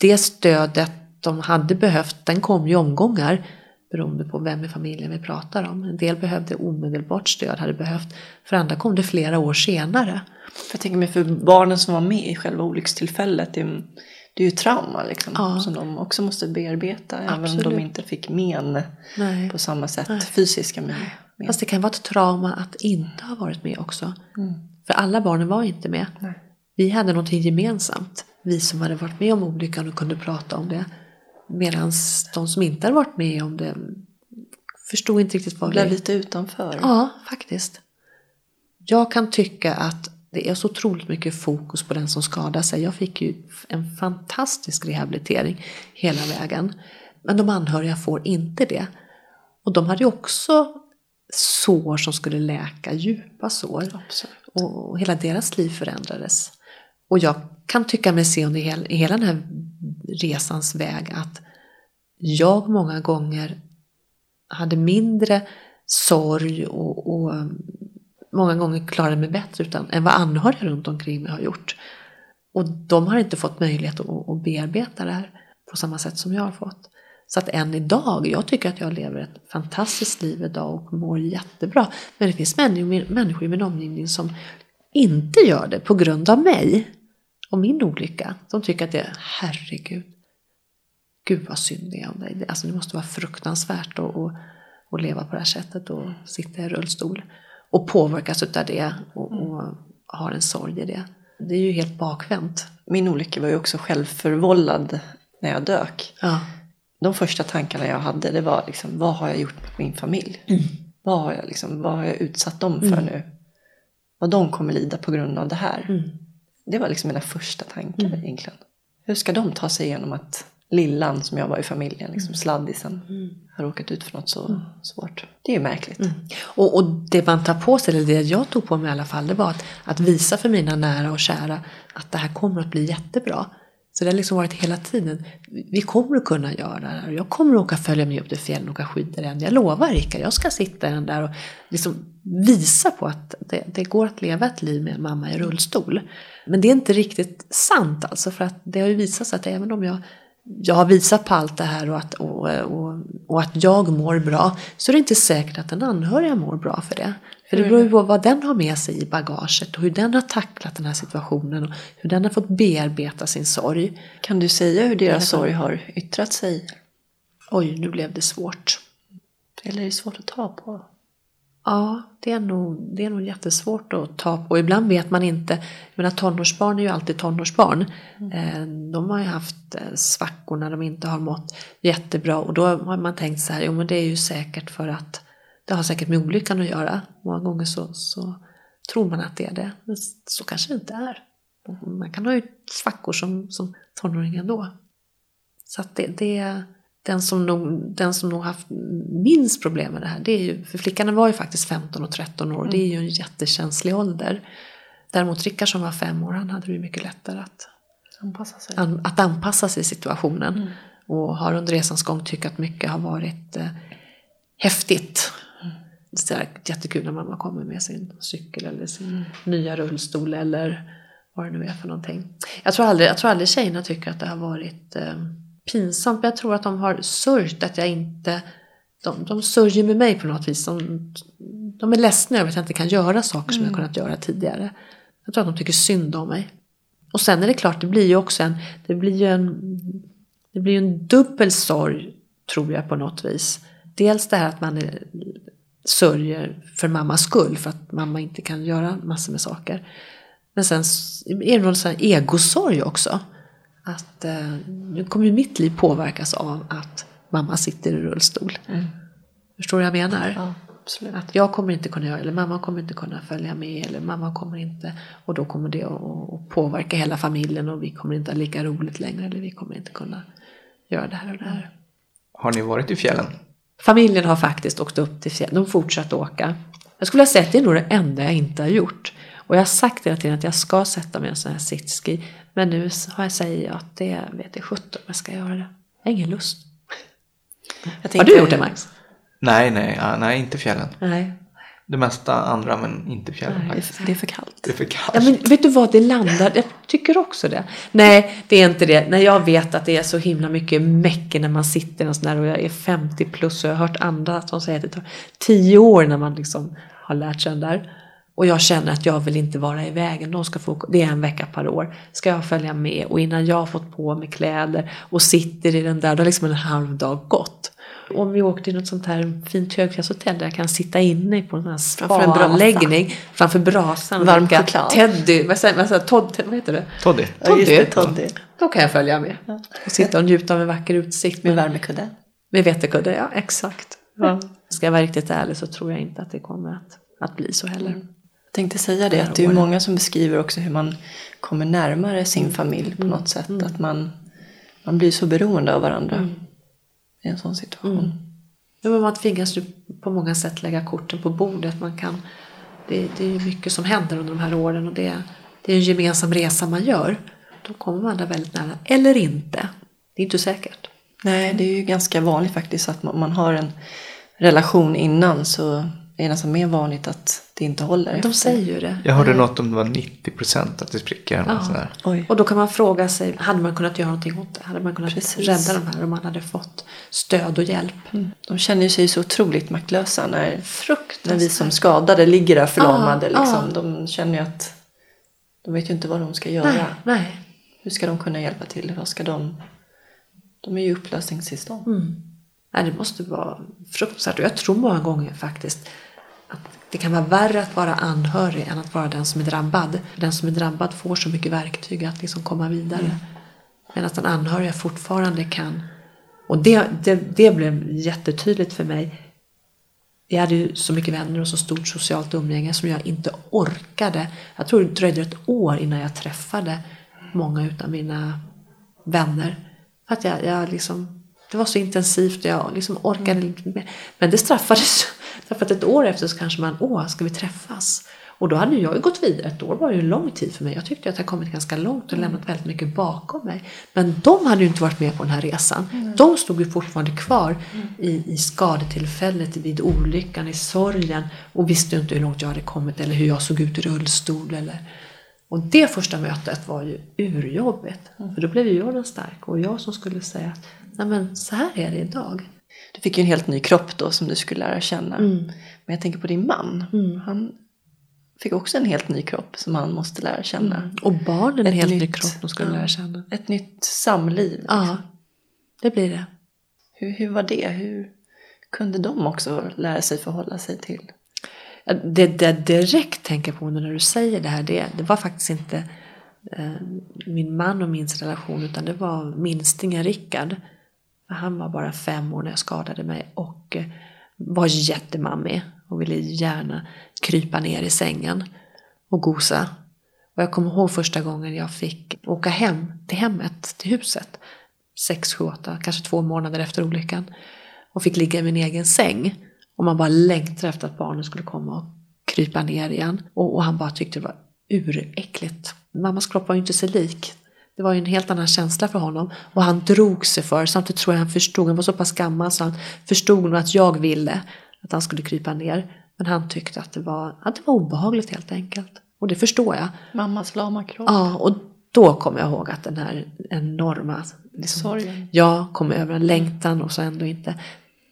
Det stödet de hade behövt, den kom ju omgångar beroende på vem i familjen vi pratar om. En del behövde omedelbart stöd, hade behövt. För andra kom det flera år senare. Jag tänker mig för barnen som var med i själva olyckstillfället, det är, det är ju trauma liksom, ja. som de också måste bearbeta. Absolut. Även om de inte fick men Nej. på samma sätt, Nej. fysiska men. men. Fast det kan vara ett trauma att inte ha varit med också. Mm. För alla barnen var inte med. Nej. Vi hade någonting gemensamt. Vi som hade varit med om olyckan och kunde prata om det. Medan de som inte har varit med om det förstod inte riktigt vad det Blev lite utanför. Ja, faktiskt. Jag kan tycka att det är så otroligt mycket fokus på den som skadar sig. Jag fick ju en fantastisk rehabilitering hela vägen. Men de anhöriga får inte det. Och de hade ju också sår som skulle läka, djupa sår. Absolut. Och hela deras liv förändrades. Och jag kan tycka mig se under hela, hela den här resans väg att jag många gånger hade mindre sorg och, och mm, många gånger klarade mig bättre utan, än vad anhöriga runt omkring mig har gjort. Och de har inte fått möjlighet att, att bearbeta det här på samma sätt som jag har fått. Så att än idag, jag tycker att jag lever ett fantastiskt liv idag och mår jättebra. Men det finns människor i min omgivning som inte gör det på grund av mig och min olycka. De tycker att det är, herregud, gud vad synd det är om dig. Alltså det måste vara fruktansvärt att, att, att leva på det här sättet och sitta i rullstol. Och påverkas av det och, och har en sorg i det. Det är ju helt bakvänt. Min olycka var ju också självförvållad när jag dök. Ja. De första tankarna jag hade det var liksom, vad har jag gjort med min familj? Mm. Vad, har jag liksom, vad har jag utsatt dem för mm. nu? Vad de kommer lida på grund av det här. Mm. Det var liksom mina första tankar mm. egentligen. Hur ska de ta sig igenom att lillan som jag var i familjen, liksom mm. sladdisen, mm. har råkat ut för något så mm. svårt. Det är ju märkligt. Mm. Och, och, det man tar på sig, eller det jag tog på mig i alla fall, det var att, att visa för mina nära och kära att det här kommer att bli jättebra. Så det har liksom varit hela tiden. Vi kommer att kunna göra det här. Jag kommer att åka följa med upp till fjällen och åka skidor än. Jag lovar Rika, jag ska sitta den där och liksom visa på att det, det, går att leva ett liv med en mamma i rullstol. Men det är inte riktigt sant alltså för att det har ju visat sig att även om jag jag har visat på allt det här och att, och, och, och, att jag mår bra så är det inte säkert att den anhöriga mår bra för det. För det beror ju på vad den har med sig i bagaget och hur den har tacklat den här situationen och hur den har fått bearbeta sin sorg. Kan du säga hur deras sorg har yttrat sig? Oj, nu blev det svårt. Eller är det svårt att ta på? Ja, det är, nog, det är nog jättesvårt att ta på. Och ibland vet man inte. Jag menar, tonårsbarn är ju alltid tonårsbarn. Mm. De har ju haft eh, svackor när de inte har mått jättebra. Och då har man tänkt så här, jo men det är ju säkert för att det har säkert med olyckan att göra. Många gånger så, så tror man att det är det. Men så kanske det inte är. Man kan ha ju svackor som, som tonåring ändå. Så att det, det den som, nog, den som nog haft minst problem med det här, det är ju, för flickan var ju faktiskt 15 och 13 år, mm. det är ju en jättekänslig ålder. Däremot Rickard som var fem år, han hade det mycket lättare att anpassa sig, an, att anpassa sig i situationen. Mm. Och har under resans gång tyckt att mycket har varit eh, häftigt. Mm. Det är jättekul när mamma kommer med sin cykel eller sin mm. nya rullstol eller vad det nu är för någonting. Jag tror aldrig, jag tror aldrig tjejerna tycker att det har varit eh, pinsamt. Jag tror att de har sörjt att jag inte... De, de sörjer med mig på något vis. De, de är ledsna över att jag inte kan göra saker som mm. jag kunnat göra tidigare. Jag tror att de tycker synd om mig. Och sen är det klart, det blir ju också en... Det blir ju en, det blir en dubbel sorg, tror jag på något vis. Dels det här att man är, sörjer för mammas skull, för att mamma inte kan göra massor med saker. Men sen är det någon sån här egosorg också att eh, nu kommer ju mitt liv påverkas av att mamma sitter i rullstol. Mm. Förstår du vad jag menar? Ja, absolut. Att jag kommer inte kunna göra eller mamma kommer inte kunna följa med eller mamma kommer inte och då kommer det att påverka hela familjen och vi kommer inte ha lika roligt längre eller vi kommer inte kunna göra det här och det här. Har ni varit i fjällen? Familjen har faktiskt åkt upp till fjällen, de fortsatt åka. Jag skulle ha sett det är nog det enda jag inte har gjort. Och jag har sagt hela tiden att jag ska sätta mig i en sån här sitski. Men nu har jag säger att det vet jag sjutton om jag ska göra det. Jag har ingen lust. Tänkte, har du gjort det Max? Nej, nej, nej inte fjällen. Nej. Det mesta andra men inte fjällen nej, Det är för kallt. Det är för kallt. Ja, men vet du vad, det landar, jag tycker också det. Nej, det är inte det. När jag vet att det är så himla mycket mäcke när man sitter och sådär och jag är 50 plus och jag har hört andra som säger att det tar 10 år när man liksom har lärt sig den där. Och jag känner att jag vill inte vara i vägen. De ska få, det är en vecka per år. Ska jag följa med och innan jag har fått på mig kläder och sitter i den där, då har liksom en halv dag gått. Om vi åker till något sånt här fint högklasshotell där jag kan sitta inne på en sån här spa-anläggning framför brasan. Varm choklad. Teddy, vad säger, vad, säger, Todd, vad heter det? Toddy. Toddy. Ja, det, toddy. Då kan jag följa med. Och sitta och njuta av en vacker utsikt. Med värmekudde. Med vetekudde, ja exakt. Ja. Ska jag vara riktigt ärlig så tror jag inte att det kommer att, att bli så heller. Mm. Jag tänkte säga det, att det är många som beskriver också hur man kommer närmare sin mm. familj på något sätt. Mm. Att man, man blir så beroende av varandra mm. I en sån situation. Mm. Ja, men man tvingas ju på många sätt lägga korten på bordet. Man kan, det, det är mycket som händer under de här åren och det, det är en gemensam resa man gör. Då kommer man där väldigt nära. Eller inte. Det är inte säkert. Nej, det är ju ganska vanligt faktiskt att man har en relation innan så det är nästan mer vanligt att det inte håller. De efter. säger ju det. Jag hörde något om det var 90 procent att det spricker. Ja. Och då kan man fråga sig, hade man kunnat göra någonting åt det? Hade man kunnat Precis. rädda de här om man hade fått stöd och hjälp? Mm. De känner sig så otroligt maktlösa när, när vi som skadade ligger där förlamade. Ah, liksom. ah. De känner ju att de vet ju inte vad de ska göra. Nej, nej. Hur ska de kunna hjälpa till? Vad ska de... De är ju upplösningstillstånd. Mm. Nej, det måste vara fruktansvärt. Och jag tror många gånger faktiskt att det kan vara värre att vara anhörig än att vara den som är drabbad. Den som är drabbad får så mycket verktyg att liksom komma vidare. Mm. Medan den anhöriga fortfarande kan. Och det, det, det blev jättetydligt för mig. Jag hade ju så mycket vänner och så stort socialt umgänge som jag inte orkade. Jag tror det dröjde ett år innan jag träffade många av mina vänner. För att jag, jag liksom, det var så intensivt och jag liksom orkade inte mer. Men det straffades Därför att ett år efter så kanske man, åh, ska vi träffas? Och då hade jag ju gått vidare. Ett år var ju lång tid för mig. Jag tyckte att jag kommit ganska långt och lämnat väldigt mycket bakom mig. Men de hade ju inte varit med på den här resan. De stod ju fortfarande kvar i, i skadetillfället, vid olyckan, i sorgen och visste ju inte hur långt jag hade kommit eller hur jag såg ut i rullstol. Eller... Och det första mötet var ju urjobbigt. För då blev ju jag den stark och jag som skulle säga att Nej, men så här är det idag. Du fick ju en helt ny kropp då som du skulle lära känna. Mm. Men jag tänker på din man. Han fick också en helt ny kropp som han måste lära känna. Och barnen en helt ny nytt- kropp de skulle ja. lära känna. Ett nytt samliv. Ja, det blir det. Hur, hur var det? Hur kunde de också lära sig förhålla sig till? Det jag direkt tänker på när du säger det här, det, det var faktiskt inte eh, min man och min relation utan det var minstingen Rickard. För Han var bara fem år när jag skadade mig och eh, var jättemammig och ville gärna krypa ner i sängen och gosa. Och jag kommer ihåg första gången jag fick åka hem till hemmet, till huset. Sex, sju, åtta, kanske två månader efter olyckan. Och fick ligga i min egen säng. Och man bara längtade efter att barnen skulle komma och krypa ner igen. Och, och han bara tyckte det var uräckligt. Mammas kropp var ju inte sig lik. Det var ju en helt annan känsla för honom. Och han drog sig för, samtidigt tror jag han förstod, han var så pass gammal så han förstod nog att jag ville att han skulle krypa ner. Men han tyckte att det var, att det var obehagligt helt enkelt. Och det förstår jag. Mammas lama kropp. Ja, och då kommer jag ihåg att den här enorma liksom, Sorgen. jag kom över en längtan och så ändå inte.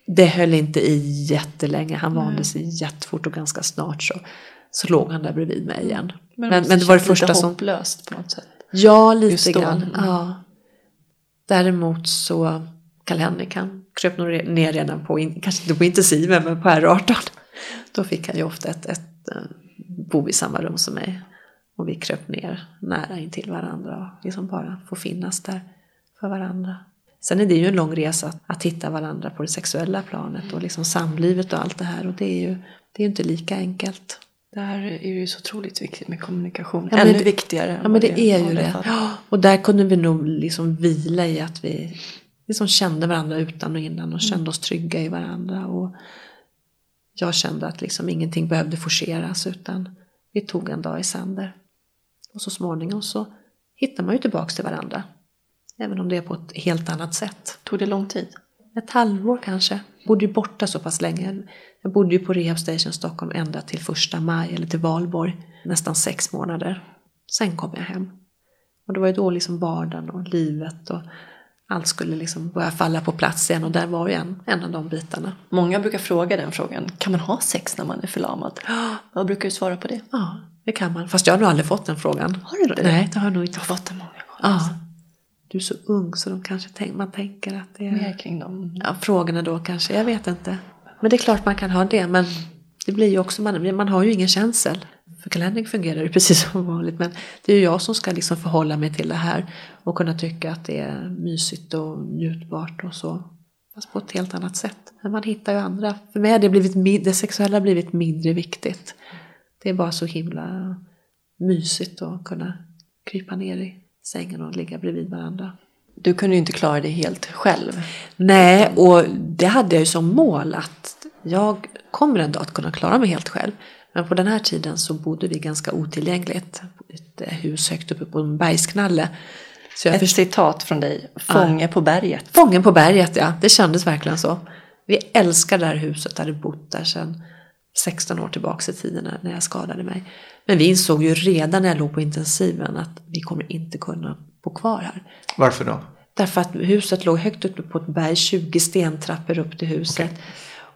Det höll inte i jättelänge. Han vande sig jättefort och ganska snart så, så låg han där bredvid mig igen. Men, men, måste det var det första som... hopplöst på något sätt. Ja, lite grann. Mm. Ja. Däremot så Karl-Henrik han kröp nog ner redan på, in- kanske inte på intensiven men på R18. Då fick han ju ofta ett, ett, eh, bo i samma rum som mig. Och vi kröp ner nära intill varandra och liksom bara få finnas där för varandra. Sen är det ju en lång resa att, att hitta varandra på det sexuella planet och liksom samlivet och allt det här. Och det är ju det är ju inte lika enkelt. Där är det ju så otroligt viktigt med kommunikation. Ja, men Ännu det- viktigare. Ja men det är var ju det. Ja, och där kunde vi nog liksom vila i att vi liksom kände varandra utan och innan och kände oss trygga i varandra. Och jag kände att liksom ingenting behövde forceras utan vi tog en dag i sänder. Och så småningom så hittar man ju tillbaks till varandra. Även om det är på ett helt annat sätt. Tog det lång tid? Ett halvår kanske. Bodde ju borta så pass länge. Jag bodde ju på Rehab Station Stockholm ända till första maj eller till Valborg. Nästan sex månader. Sen kom jag hem. Och det var ju då liksom vardagen och livet och allt skulle liksom börja falla på plats igen och där var ju en, en av de bitarna. Många brukar fråga den frågan. Kan man ha sex när man är förlamad? Vad brukar du svara på det? Ja, det kan man. Fast jag har nog aldrig fått den frågan. Har du det? Nej, det har jag nog inte Jag har fått den många gånger. Ja. Du är så ung så de kanske tänk, man tänker att det är... Mer kring dem. Ja, frågorna då kanske, jag vet inte. Men det är klart man kan ha det, men det blir ju också, man, man har ju ingen känsel. För Kalendrik fungerar ju precis som vanligt, men det är ju jag som ska liksom förhålla mig till det här och kunna tycka att det är mysigt och njutbart och så. Fast på ett helt annat sätt. Men man hittar ju andra. För mig har det, blivit, det sexuella har blivit mindre viktigt. Det är bara så himla mysigt att kunna krypa ner i sängen och ligga bredvid varandra. Du kunde ju inte klara det helt själv. Nej, och det hade jag ju som mål att jag kommer en dag att kunna klara mig helt själv. Men på den här tiden så bodde vi ganska otillgängligt. Ett hus högt uppe på en bergsknalle. Så jag Ett förstod, citat från dig. Fånge på berget. Fången på berget, ja. Det kändes verkligen så. Vi älskar det här huset, hade bott där sedan 16 år tillbaka i tiden när- när jag skadade mig. Men vi insåg ju redan när jag låg på intensiven att vi kommer inte kunna bo kvar här. Varför då? Därför att huset låg högt uppe på ett berg, 20 stentrappor upp till huset.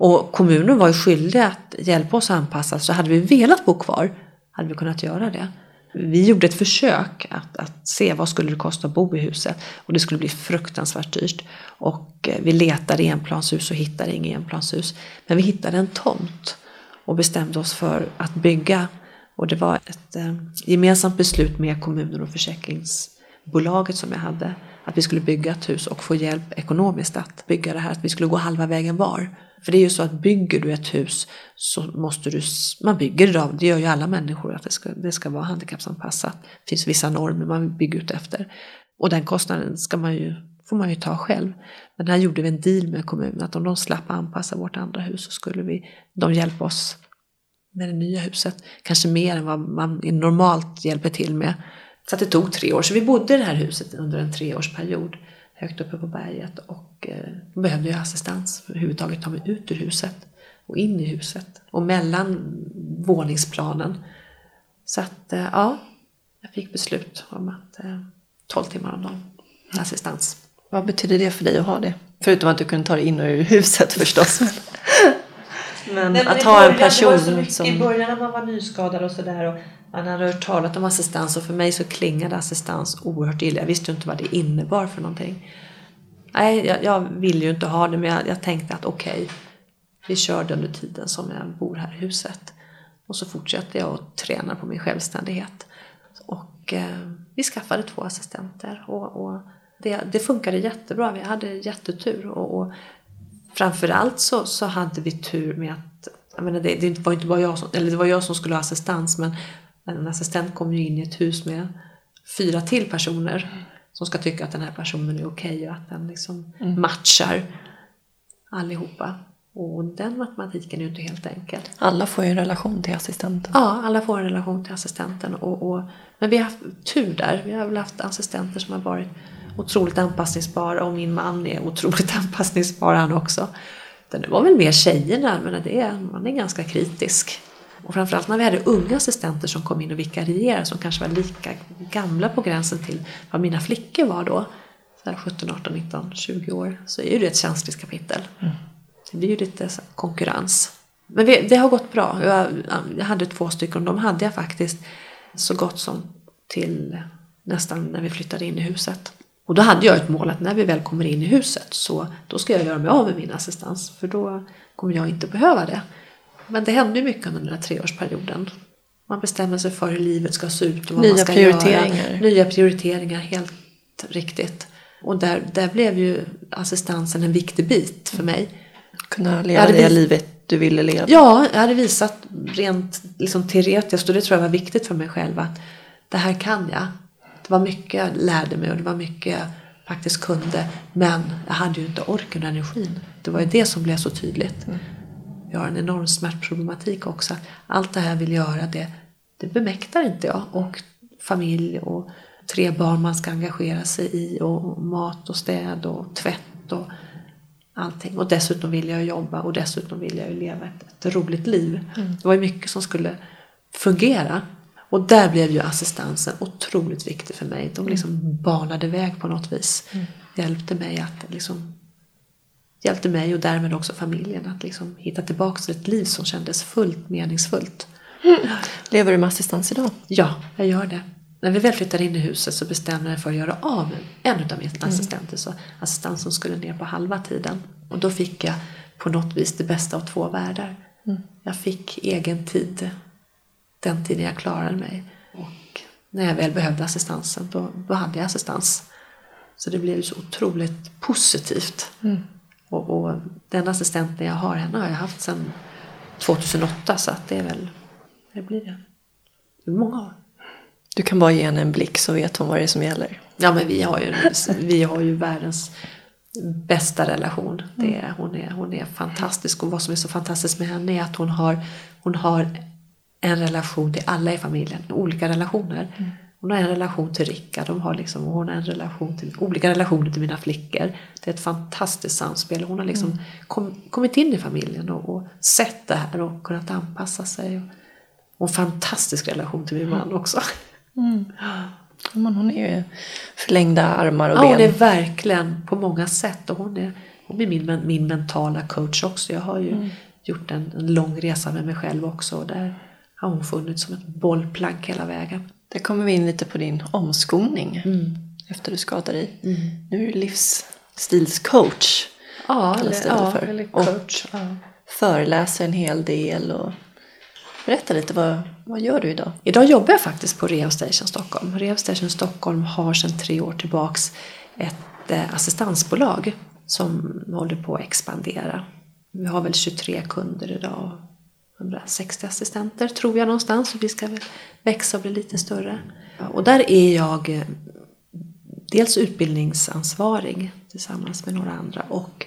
Och kommunen var ju skyldig att hjälpa oss att anpassa så hade vi velat bo kvar hade vi kunnat göra det. Vi gjorde ett försök att, att se vad skulle det kosta att bo i huset och det skulle bli fruktansvärt dyrt. Och eh, vi letade enplanshus och hittade inget enplanshus. Men vi hittade en tomt och bestämde oss för att bygga. Och det var ett eh, gemensamt beslut med kommunen och försäkringsbolaget som jag hade. Att vi skulle bygga ett hus och få hjälp ekonomiskt att bygga det här. Att vi skulle gå halva vägen var. För det är ju så att bygger du ett hus så måste du, man bygger idag, det gör ju alla människor, att det ska, det ska vara handikappsanpassat. Det finns vissa normer man bygger ut efter. Och den kostnaden ska man ju, får man ju ta själv. Men här gjorde vi en deal med kommunen att om de slapp anpassa vårt andra hus så skulle vi, de hjälpa oss med det nya huset. Kanske mer än vad man normalt hjälper till med. Så att det tog tre år. Så vi bodde i det här huset under en treårsperiod högt uppe på berget och eh, behövde jag assistans för att överhuvudtaget ta mig ut ur huset och in i huset och mellan våningsplanen. Så att eh, ja, jag fick beslut om att eh, 12 timmar om dagen assistans. Vad betyder det för dig att ha det? Förutom att du kunde ta dig in och ur huset förstås men Nej, men att ha en det var så person mycket, som... I början när man var nyskadad och sådär och man hade hört talat om assistans och för mig så klingade assistans oerhört illa. Jag visste ju inte vad det innebar för någonting. Nej, jag, jag ville ju inte ha det men jag, jag tänkte att okej, vi kör det under tiden som jag bor här i huset. Och så fortsätter jag att träna på min självständighet. Och eh, vi skaffade två assistenter och, och det, det funkade jättebra. Vi hade jättetur och, och framförallt så, så hade vi tur med att jag menar, det, det var inte bara jag som, eller det var jag som skulle ha assistans men en assistent kom ju in i ett hus med fyra till personer som ska tycka att den här personen är okej och att den liksom matchar allihopa. Och den matematiken är ju inte helt enkel. Alla får ju en relation till assistenten. Ja, alla får en relation till assistenten. Och, och, men vi har haft tur där. Vi har väl haft assistenter som har varit otroligt anpassningsbara och min man är otroligt anpassningsbar han också. Det var väl mer tjejerna, men det är, man är ganska kritisk. Och framförallt när vi hade unga assistenter som kom in och vikarierade som kanske var lika gamla på gränsen till vad mina flickor var då. Så här 17, 18, 19, 20 år. Så är ju det ett känsligt kapitel. Det blir ju lite konkurrens. Men vi, det har gått bra. Jag, jag hade två stycken och de hade jag faktiskt så gott som till nästan när vi flyttade in i huset. Och då hade jag ett mål att när vi väl kommer in i huset så då ska jag göra mig av med min assistans för då kommer jag inte behöva det. Men det hände ju mycket under den här treårsperioden. Man bestämmer sig för hur livet ska se ut och vad Nya man ska prioriteringar. göra. Nya prioriteringar, helt riktigt. Och där, där blev ju assistansen en viktig bit för mig. Kunna leva det blir- livet du ville leva. Ja, jag hade visat rent liksom, teoretiskt och det tror jag var viktigt för mig själv att det här kan jag. Det var mycket jag lärde mig och det var mycket jag faktiskt kunde. Men jag hade ju inte orken och energin. Det var ju det som blev så tydligt. Jag har en enorm smärtproblematik också. Allt det här vill göra det, det bemäktar inte jag. Och familj och tre barn man ska engagera sig i och mat och städ och tvätt och allting. Och dessutom vill jag jobba och dessutom vill jag ju leva ett, ett roligt liv. Det var ju mycket som skulle fungera. Och där blev ju assistansen otroligt viktig för mig. De liksom banade väg på något vis. Hjälpte mig att liksom hjälpte mig och därmed också familjen att liksom hitta tillbaka till ett liv som kändes fullt meningsfullt. Lever du med assistans idag? Ja, jag gör det. När vi väl flyttade in i huset så bestämde jag mig för att göra av med en av mina assistenter. Så assistansen skulle ner på halva tiden. Och då fick jag på något vis det bästa av två världar. Jag fick egen tid den tiden jag klarade mig. Och när jag väl behövde assistansen då, då hade jag assistans. Så det blev så otroligt positivt. Och, och den assistenten jag har, henne har jag haft sedan 2008 så att det är väl, det blir det. Det många år. Du kan bara ge henne en blick så vet hon vad det är som gäller. Ja men vi har ju, vi har ju världens bästa relation. Det är, hon, är, hon är fantastisk och vad som är så fantastiskt med henne är att hon har, hon har en relation till alla i familjen, olika relationer. Hon har en relation till Rickard, de har liksom, hon har en relation till, olika relationer till mina flickor. Det är ett fantastiskt samspel. Hon har liksom kom, kommit in i familjen och, och sett det här och kunnat anpassa sig. Och en fantastisk relation till min man också. Men hon är ju förlängda armar och Ja, ben. hon är verkligen på många sätt och hon är, hon är min, min mentala coach också. Jag har ju gjort en, en lång resa med mig själv också där har hon funnits som ett bollplank hela vägen. Där kommer vi in lite på din omskolning Mm. efter du skadade dig. Nu är du livsstilscoach. Ja, eller, ja, för. eller Och- coach. Ja. Föreläser en hel del. Och... Berätta lite, vad, vad gör du idag? Idag jobbar jag faktiskt på Rehab Station Stockholm. Rehab Station Stockholm har sedan tre år tillbaks ett eh, assistansbolag som håller på att expandera. Vi har väl 23 kunder idag och 160 assistenter tror jag någonstans och vi ska väl växa och bli lite större. Och där är jag eh, dels utbildningsansvarig tillsammans med några andra och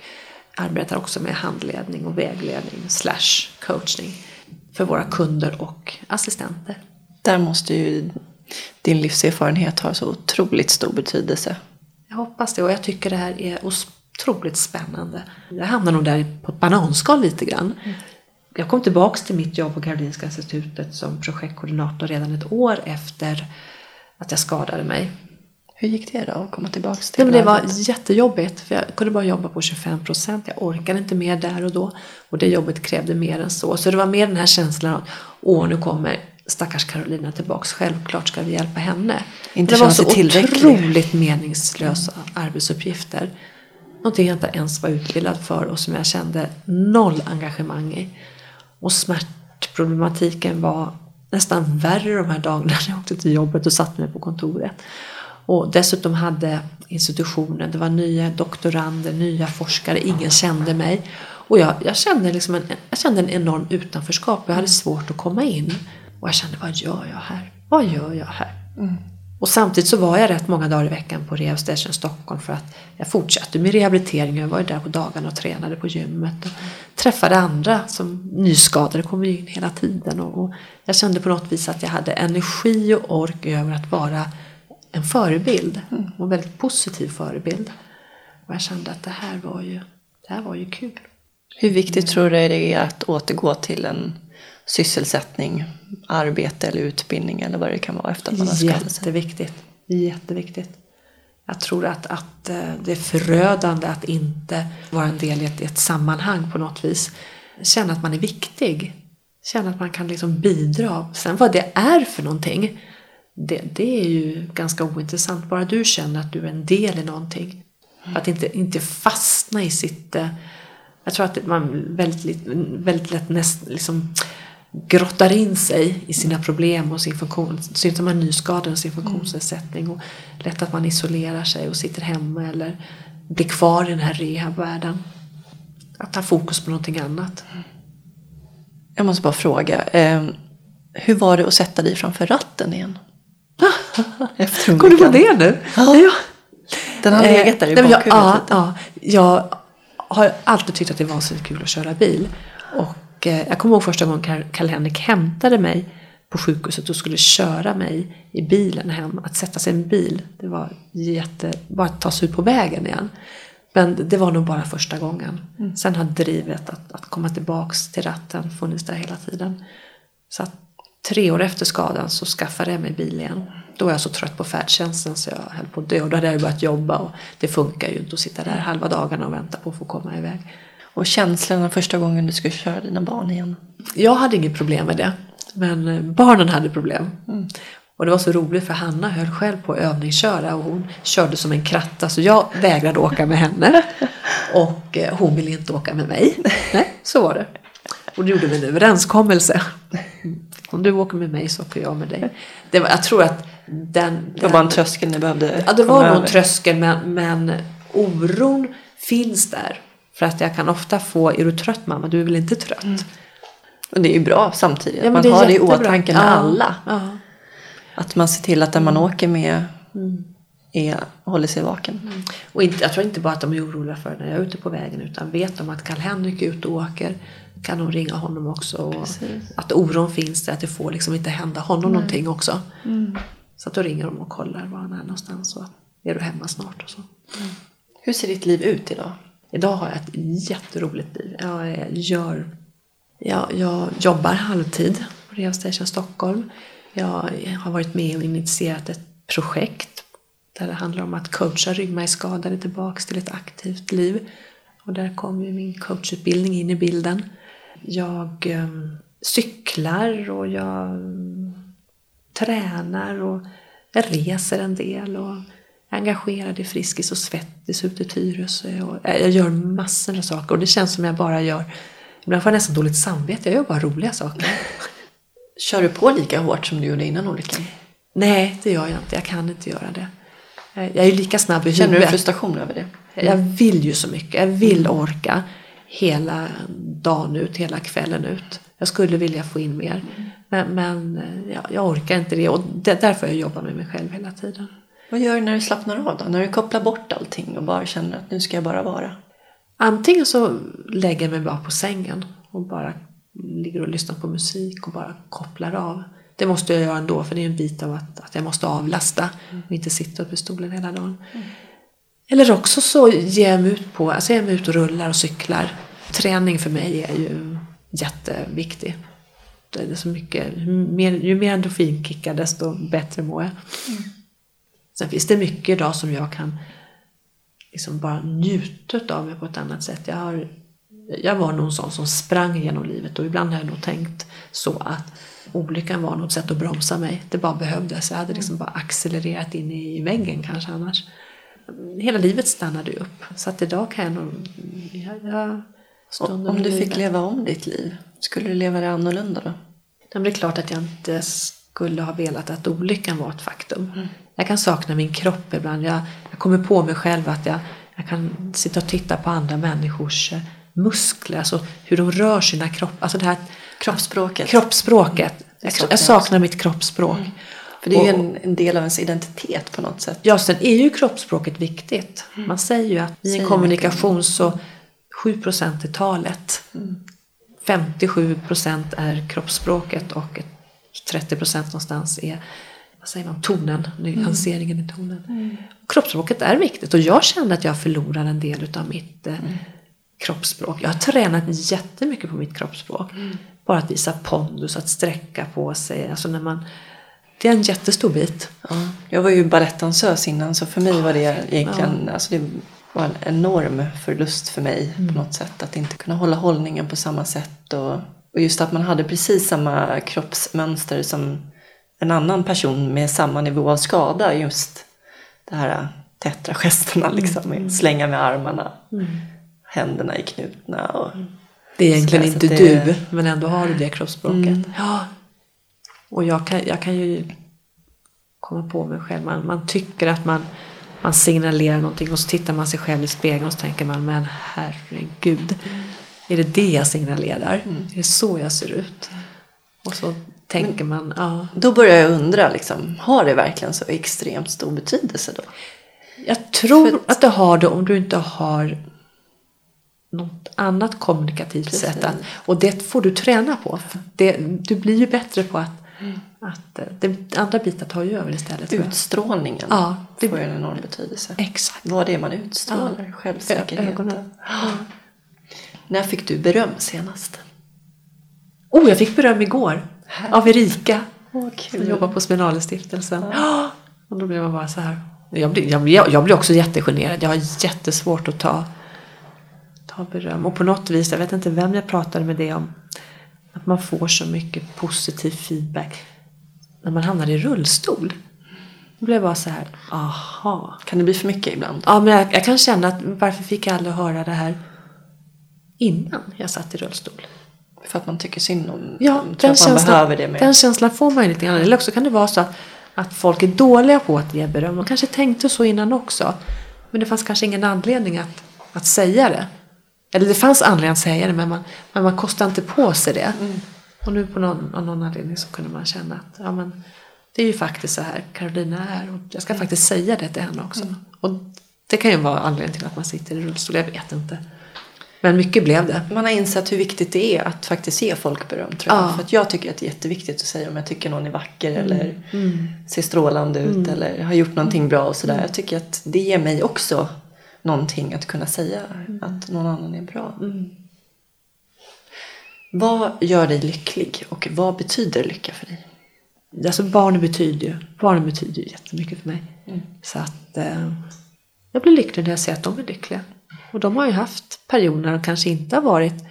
arbetar också med handledning och vägledning slash coachning. för våra kunder och assistenter. Där måste ju din livserfarenhet ha så otroligt stor betydelse. Jag hoppas det och jag tycker det här är otroligt spännande. Jag hamnar nog där på ett bananskal lite grann. Jag kom tillbaks till mitt jobb på Karolinska institutet som projektkoordinator redan ett år efter att jag skadade mig. Hur gick det då att komma tillbaka till Nej, det var jättejobbigt för jag kunde bara jobba på 25 procent. Jag orkade inte mer där och då. Och det jobbet krävde mer än så. Så det var mer den här känslan av åh nu kommer stackars Carolina tillbaks. Självklart ska vi hjälpa henne. Inte det var så otroligt meningslösa arbetsuppgifter. Någonting jag inte ens var utbildad för och som jag kände noll engagemang i. Och smärtproblematiken var nästan värre de här dagarna när jag åkte till jobbet och satte mig på kontoret. Och dessutom hade institutionen, det var nya doktorander, nya forskare, ingen kände mig. Och jag, jag, kände liksom en, jag kände en enorm utanförskap, jag hade svårt att komma in. Och jag kände, vad gör jag här? Vad gör jag här? Mm. Och samtidigt så var jag rätt många dagar i veckan på Rehab Station Stockholm för att jag fortsatte med rehabilitering. Jag var ju där på dagarna och tränade på gymmet. Och träffade andra som nyskadade, kom ju in hela tiden. Och, och jag kände på något vis att jag hade energi och ork över att vara en förebild. Och en väldigt positiv förebild. Och jag kände att det här var ju, det här var ju kul. Hur viktigt tror du det är att återgå till en sysselsättning, arbete eller utbildning eller vad det kan vara efter att man har skadat sig? Jätteviktigt. Jätteviktigt. Jag tror att, att eh, det är förödande att inte vara en del i ett, i ett sammanhang på något vis. Känna att man är viktig. Känna att man kan liksom bidra. Sen vad det är för någonting, det, det är ju ganska ointressant. Bara du känner att du är en del i någonting. Att inte, inte fastna i sitt... Eh, jag tror att man väldigt, lätt- väldigt lätt näst, liksom, grottar in sig i sina problem och sin funktion. Syns som man nyskadad och sin funktionsnedsättning. Och lätt att man isolerar sig och sitter hemma eller blir kvar i den här rehabvärlden. Att ha fokus på någonting annat. Jag måste bara fråga, eh, hur var det att sätta dig framför ratten igen? Efter Kommer du på det nu? Ja. Den har Eh, legat där i men jag, bakhuvudet ja, ja, jag har alltid tyckt att det var så kul att köra bil. Och eh, jag kommer ihåg första gången Karl- Karl-Henrik hämtade mig på sjukhuset och skulle köra mig i bilen hem. Att sätta sig i en bil, det var jätte... Bara att ta sig ut på vägen igen. Men det var nog bara första gången. Sen har drivet att, att komma tillbaks till ratten funnits där hela tiden. Så att tre år efter skadan så skaffade jag mig bil igen. Då var jag så trött på färdtjänsten så jag höll på att dö. Och då hade jag börjat jobba och det funkar ju inte att sitta där halva dagarna och vänta på att få komma iväg. Och känslan första gången du skulle köra dina barn igen? Jag hade inget problem med det. Men eh, barnen hade problem. Och det var så roligt för Hanna höll själv på att övningsköra och hon körde som en kratta så jag vägrade åka med henne. Och eh, hon ville inte åka med mig. Nej, så var det. Och då gjorde vi en överenskommelse. Om du åker med mig så åker jag med dig. Det var, jag tror att den... Det var bara en tröskel ni behövde Ja, det var nog en tröskel men, men oron finns där. För att jag kan ofta få, är du trött mamma? Du är väl inte trött? Och det är ju bra samtidigt. Ja, man har det i åtanke med Ja, alla. Ja. Att man ser till att den man Mm. åker med är, håller sig vaken. Och inte, jag tror inte bara att de är oroliga för när jag är ute på vägen utan vet de att Karl-Henrik är ute och åker kan de ringa honom också. Och Precis. att oron finns där, att det får liksom inte hända honom någonting också. Så att då ringer de och kollar var han är någonstans och är du hemma snart och så. Hur ser ditt liv ut idag? Idag har jag ett jätteroligt liv. Jag, gör, jag, jag jobbar halvtid på Rehab Station Stockholm. Jag har varit med och initierat ett projekt där det handlar om att coacha ryggmärgsskadade tillbaka till ett aktivt liv. Och där kommer ju min coachutbildning in i bilden. Jag eh, cyklar och jag ehm, tränar och jag reser en del och engagerad i Friskis och Svettis ute i Tyresö. Och jag jag gör massor av saker och det känns som jag bara gör, ibland får jag nästan dåligt samvete, jag gör bara roliga saker. Kör du på lika hårt som du gjorde innan olyckan? Nej, det gör jag inte, jag kan inte göra det. Jag är ju lika snabb i Känner du huvudet. frustration över det? Jag vill ju så mycket. Jag vill orka hela dagen ut, hela kvällen ut. Jag skulle vilja få in mer. Men, men ja, jag orkar inte det och det, därför jag jobbar med mig själv hela tiden. Vad gör du när du slappnar av då? När du kopplar bort allting och bara känner att nu ska jag bara vara? Antingen så lägger jag mig bara på sängen och bara ligger och lyssnar på musik och bara kopplar av. Det måste jag göra ändå för det är en bit av att, att jag måste avlasta och inte sitta uppe i stolen hela dagen. Eller också så ger jag mig ut på, alltså jag mig ut och rullar och cyklar. Träning för mig är ju jätteviktig. Det är så mycket, ju mer, ju mer endorfinkickar desto bättre mår jag. Mm. Sen finns det mycket idag som jag kan liksom bara njuta av mig på ett annat sätt. Jag, har, jag var nog en sån som sprang genom livet och ibland har jag nog tänkt så att olyckan var något sätt att bromsa mig. Det bara behövdes. Jag hade liksom bara accelererat in i väggen kanske annars. Hela livet stannade upp. Så att idag kan jag nog... Jag, jag om du fick leva om ditt liv, skulle du leva det annorlunda då? det är klart att jag inte skulle ha velat att olyckan var ett faktum. Mm. Jag kan sakna min kropp ibland. Jag, jag kommer på mig själv att jag, jag kan sitta och titta på andra människors eh, muskler, alltså hur de rör sina kroppar. Alltså det här kroppsspråket. Kroppsspråket. Jag, jag saknar mitt kroppsspråk. Mm. För det är ju en, en, del av ens identitet på något sätt. Ja, sen är ju kroppsspråket viktigt. Mm. Man säger ju att i en kommunikation så 7 procent är talet. Mm. 57 procent är kroppsspråket och 30 procent någonstans är vad säger man, tonen, nyanseringen mm. i tonen. Mm. Kroppsspråket är viktigt och jag känner att jag förlorar en del av mitt eh, mm. kroppsspråk. Jag har tränat jättemycket på mitt kroppsspråk. Mm. Bara att visa pondus, att sträcka på sig. Alltså när man, det är en jättestor bit. Ja. Jag var ju balettdansös innan så för mig var det egentligen ja. alltså det var en enorm förlust för mig mm. på något sätt. Att inte kunna hålla hållningen på samma sätt. Och, och just att man hade precis samma kroppsmönster som en annan person med samma nivå av skada. Just det här tättra gesterna liksom. Mm. Slänga med armarna. Mm. Händerna i knutna. Och, mm. det är egentligen inte det... du, men ändå har du det kroppsspråket. Mm. Ja. Och jag kan, jag kan ju komma på mig själv. Man, man tycker att man man signalerar någonting och så tittar man sig själv i spegeln och så tänker man men herregud. Är det det jag signalerar? Mm. Är det så jag ser ut? Och så tänker man, ja. Då börjar jag undra, liksom, har det verkligen så extremt stor betydelse då? Jag tror För... att det har det om du inte har något annat kommunikativt Precis. sätt. och det får du träna på. Det, du blir ju bättre på att Mm. Att eh, det, andra bitar tar ju över istället. Utstrålningen ja, det, får ju en enorm betydelse. Exakt. Vad det är man utstrålar, ja. självsäkerheten. Ja. När fick du beröm senast? Oh, jag fick beröm igår. Av Erika. Oh, som jobbar på Spinalestiftelsen. Ja. Och då blev man bara så här. Jag blir, jag, blir, jag blir också jättegenerad. Jag har jättesvårt att ta, ta beröm. Och på något vis, jag vet inte vem jag pratade med det om att man får så mycket positiv feedback när man hamnar i rullstol. Då blev jag bara så här, aha. Kan det bli för mycket ibland? Ja, men jag, jag kan känna att varför fick jag aldrig höra det här innan jag satt i rullstol? För att man tycker synd om ja, den att man känslan, behöver det mer. Den känslan får man ju lite grann. Eller också kan det vara så att, att folk är dåliga på att ge beröm. De kanske tänkte så innan också. Men det fanns kanske ingen anledning att, att säga det. Eller det fanns anledning att säga det men man, men man kostade inte på sig det. Mm. Och nu på någon, av någon anledning så kunde man känna att ja, men, det är ju faktiskt så här Carolina är och jag ska mm. faktiskt säga det till henne också. Mm. Och det kan ju vara anledningen till att man sitter i rullstol, jag vet inte. Men mycket blev det. Man har insett hur viktigt det är att faktiskt ge folk beröm tror jag. Ja. För att jag tycker att det är jätteviktigt att säga om jag tycker någon är vacker mm. eller mm. ser strålande ut mm. eller har gjort någonting bra och sådär. Jag tycker att det ger mig också någonting att kunna säga mm. att någon annan är bra. Mm. Vad gör dig lycklig och vad betyder lycka för dig? Alltså barnen betyder ju, barnen betyder ju jättemycket för mig. Mm. Så att eh, jag blir lycklig när jag ser att de är lyckliga. Och de har ju haft perioder när de kanske inte har varit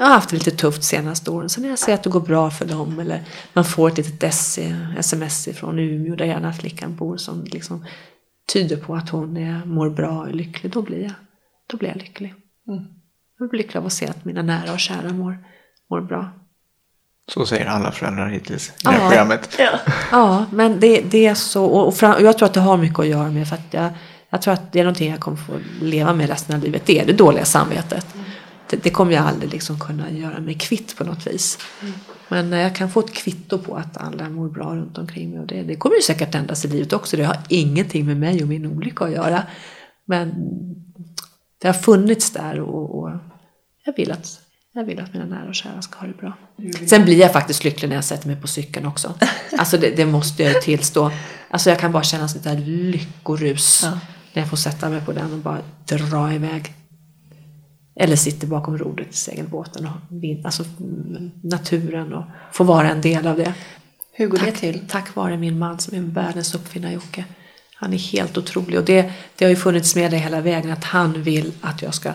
jag har haft det lite tufft senaste åren. Så när jag ser att det går bra för dem eller man får ett litet sms från Umeå där gärna flickan bor som liksom tyder på att hon är, mår bra och är lycklig, då blir jag, då blir jag lycklig. Mm. Jag blir lycklig av att se att mina nära och kära mår, mår bra. Så säger alla föräldrar hittills i det här programmet. Ja, ja men det, det är så. Och, fram, och jag tror att det har mycket att göra med för att jag, jag tror att det är någonting jag kommer få leva med resten av livet. Det är det dåliga samvetet. Mm. Det, det, kommer jag aldrig liksom kunna göra mig kvitt på något vis. Mm. Men jag kan få ett kvitto på att alla mår bra runt omkring mig. Och det, det kommer ju säkert ändras i livet också. Det har ingenting med mig och min olycka att göra. Men det har funnits där och, och jag vill att Jag vill att mina nära och kära ska ha det bra. Sen blir jag faktiskt lycklig när jag sätter mig på cykeln också. Alltså det, det måste jag ju tillstå. Alltså jag kan bara känna sånt där lyckorus. Ja. När jag får sätta mig på den och bara dra iväg. Eller sitter bakom rodret i segelbåten och vind, alltså mm, naturen och får vara en del av det. Hur går det Tack, till? tack vare min man som är världens uppfinnare Jocke. Han är helt otrolig och det, det har ju funnits med det hela vägen att han vill att jag ska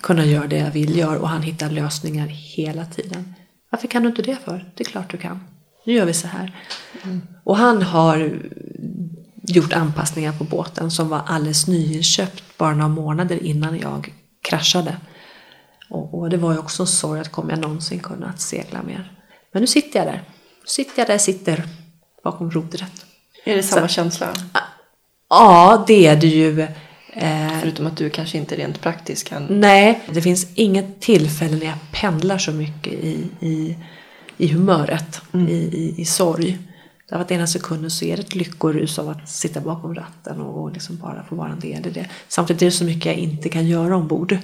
kunna göra det jag vill göra och han hittar lösningar hela tiden. Varför kan du inte det för? Det är klart du kan. Nu gör vi så här. Och han har gjort anpassningar på båten som var alldeles nyinköpt bara några månader innan jag kraschade. Och, och det var ju också en sorg att kommer jag någonsin kunna segla mer. Men nu sitter jag där. Nu sitter jag där jag sitter bakom rodret. Är det samma känsla? Ja, det är det ju. Eh, Förutom att du kanske inte rent praktiskt kan... nej, det finns inget tillfälle när jag pendlar så mycket i, i, i humöret, i, i, i sorg. Därför att ena sekunden så är det ett lyckorus av att sitta bakom ratten och, liksom bara få vara en del i det. Samtidigt är det så mycket jag inte kan göra ombord.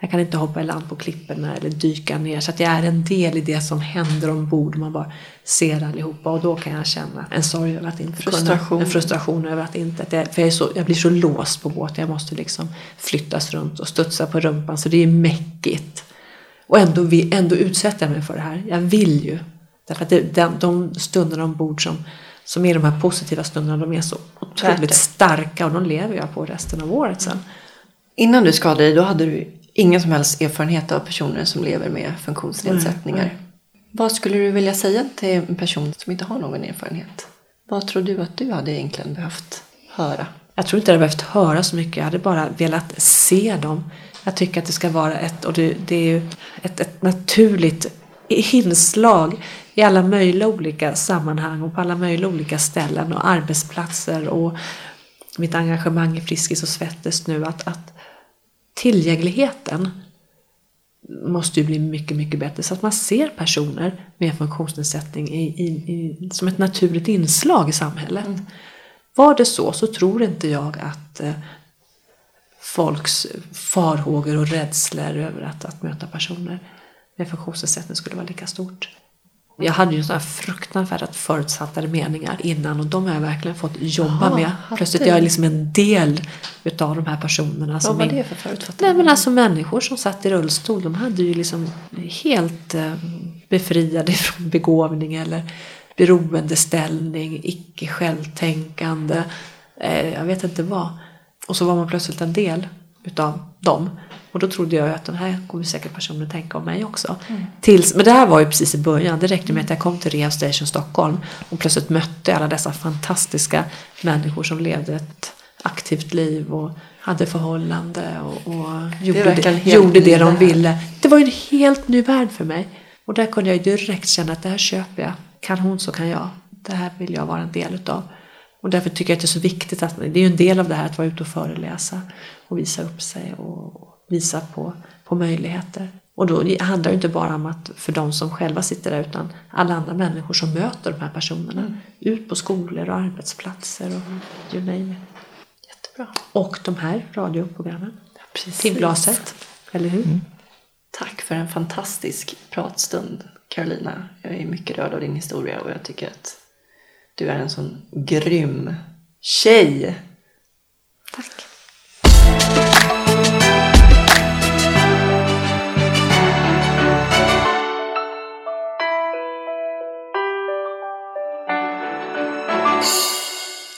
Jag kan inte hoppa i land på klipporna eller dyka ner så att jag är en del i det som händer ombord. Man bara ser allihopa och då kan jag känna en sorg över att inte Frustration. kunna, en frustration över att inte, att jag, för jag, är så, jag blir så låst på båten. Jag måste liksom flyttas runt och studsa på rumpan så det är mäckigt. Och ändå, ändå utsätter jag mig för det här. Jag vill ju. Därför att det, de, de stunderna ombord som, som är de här positiva stunderna, de är så otroligt starka och de lever jag på resten av året sen. Innan du skadade dig, då hade du ingen som helst erfarenhet av personer som lever med funktionsnedsättningar. Nej, Vad skulle du vilja säga till en person som inte har någon erfarenhet? Vad tror du att du hade egentligen behövt höra? Jag tror inte jag hade behövt höra så mycket, jag hade bara velat se dem. Jag tycker att det ska vara ett, och det, det är ju ett, ett naturligt inslag i alla möjliga olika sammanhang och på alla möjliga olika ställen och arbetsplatser och mitt engagemang i Friskis och Svettis nu att, att tillgängligheten måste ju bli mycket, mycket bättre så att man ser personer med funktionsnedsättning i, i, i, som ett naturligt inslag i samhället. Var det så så tror inte jag att eh, folks farhågor och rädslor över att, att möta personer med funktionsnedsättning skulle vara lika stort. Jag hade ju sådana fruktansvärda förutsatta meningar innan och de har jag verkligen fått jobba Jaha, med. Plötsligt är jag liksom en del utav de här personerna. Vad som var det för förutfattade? Nej men alltså människor som satt i rullstol, de hade ju liksom helt eh, befriade från begåvning eller beroendeställning, icke självtänkande, eh, jag vet inte vad. Och så var man plötsligt en del utav dem. Och då trodde jag att den här kommer säkert personen tänka om mig också. Tills, men det här var ju precis i början. Det räckte med att jag kom till Rehab Station Stockholm och plötsligt mötte alla dessa fantastiska människor som levde ett aktivt liv och hade förhållande och, och gjorde, det, gjorde det de ville. Det var ju en helt ny värld för mig. Och där kunde jag direkt känna att det här köper jag. Kan hon så kan jag. Det här vill jag vara en del utav. Och därför tycker jag att det är så viktigt att det är en del av det här att vara ute och föreläsa och visa upp sig och visa på, på möjligheter. Och då handlar det inte bara om att för de som själva sitter där utan alla andra människor som möter de här personerna. Ut på skolor och arbetsplatser och you name it. Jättebra. Och de här radioprogrammen. Precis. Timglaset, eller hur? Tack för en fantastisk pratstund, Carolina. Jag är mycket rörd av din historia och jag tycker att du är en sån grym tjej. Tack.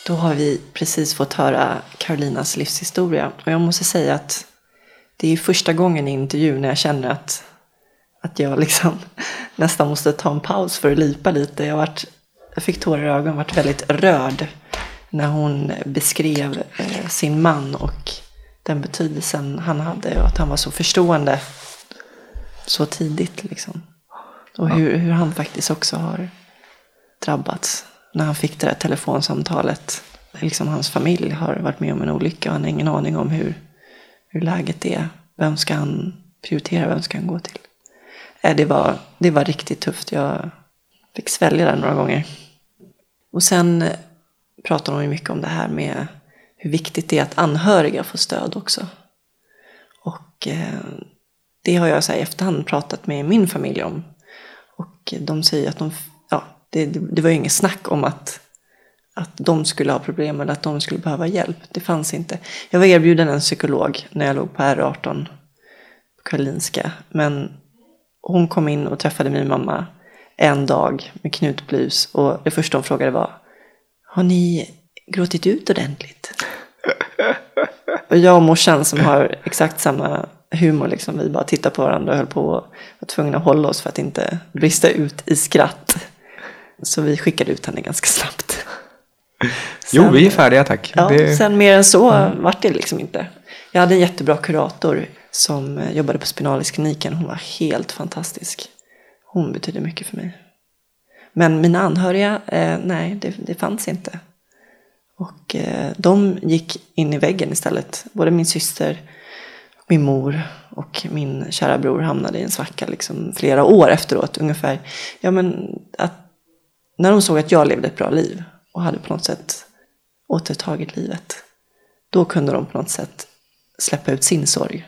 Då har vi precis fått höra Carolinas livshistoria och jag måste säga att det är första gången i intervjun när jag känner att, att jag liksom nästan måste ta en paus för att lipa lite. Jag, varit, jag fick tårar i ögonen, varit väldigt rörd när hon beskrev eh, sin man och den betydelsen han hade och att han var så förstående så tidigt liksom. Och hur, hur han faktiskt också har drabbats när han fick det där telefonsamtalet. Liksom hans familj har varit med om en olycka och han har ingen aning om hur, hur läget är. Vem ska han prioritera? Vem ska han gå till? Eh, Det var, det var riktigt tufft. Jag fick svälja det några gånger. Och sen eh, pratar hon ju mycket om det här med hur viktigt det är att anhöriga får stöd också. Och eh, det har jag så här, i efterhand pratat med min familj om. Och de säger att de, ja, det, det, det var ju inget snack om att, att de skulle ha problem eller att de skulle behöva hjälp. Det fanns inte. Jag var erbjuden en psykolog när jag låg på R18 på Karolinska. Men hon kom in och träffade min mamma en dag med knutblus. Och det första hon frågade var, har ni gråtit ut ordentligt? Och jag och morsan som har exakt samma humor, liksom, vi bara tittade på varandra och höll på och var tvungna att hålla oss för att inte brista ut i skratt. Så vi skickade ut henne ganska snabbt. jo, vi är färdiga tack. Ja, Det- Sen mer än så vart det liksom inte. Jag hade en jättebra kurator som jobbade på Spinaliskliniken. Hon var helt fantastisk. Hon betydde mycket för mig. Men mina anhöriga, eh, nej, det, det fanns inte. Och eh, de gick in i väggen istället. Både min syster, min mor och min kära bror hamnade i en svacka liksom flera år efteråt. Ungefär, ja men att när de såg att jag levde ett bra liv och hade på något sätt återtagit livet. Då kunde de på något sätt släppa ut sin sorg.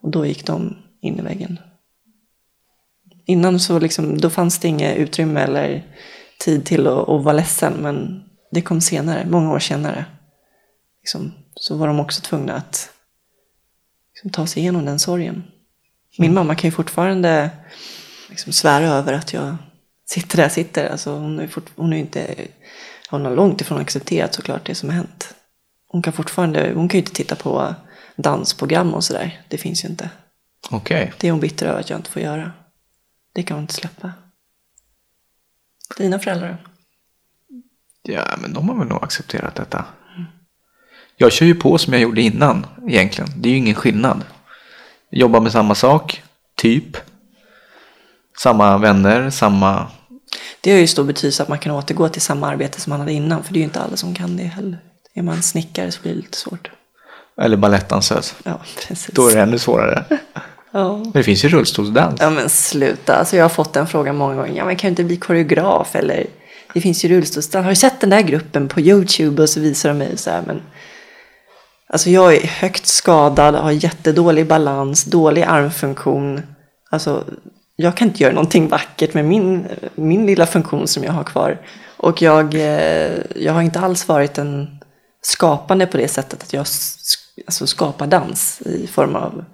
Och då gick de in i väggen. Innan så liksom, då fanns det inget utrymme eller tid till att, att vara ledsen. Men det kom senare, många år senare. Liksom, så var de också tvungna att liksom, ta sig igenom den sorgen. Min mamma kan ju fortfarande liksom, svära över att jag sitter där jag sitter. Alltså, hon är, fort, hon är inte, hon har långt ifrån accepterat såklart det som har hänt. Hon kan fortfarande, hon kan ju inte titta på dansprogram och sådär. Det finns ju inte. Okej. Det är hon bitter över att jag inte får göra. Det kan hon inte släppa. Dina föräldrar? Ja, men de har väl nog accepterat detta. Jag kör ju på som jag gjorde innan egentligen. Det är ju ingen skillnad. Jobbar med samma sak, typ. Samma vänner, samma... Det har ju stor betydelse att man kan återgå till samma arbete som man hade innan. För det är ju inte alla som kan det heller. Är man snickare så blir det lite svårt. Eller balettdansös. Ja, precis. Då är det ännu svårare. Ja. Men det finns ju rullstolsdans. Ja men sluta, alltså jag har fått den frågan många gånger. Ja men kan du inte bli koreograf eller det finns ju rullstolsdans. Har du sett den där gruppen på YouTube? Och så visar de mig så här men. Alltså jag är högt skadad, har jättedålig balans, dålig armfunktion. Alltså jag kan inte göra någonting vackert med min, min lilla funktion som jag har kvar. Och jag, eh, jag har inte alls varit en skapande på det sättet att jag alltså, skapar dans i form av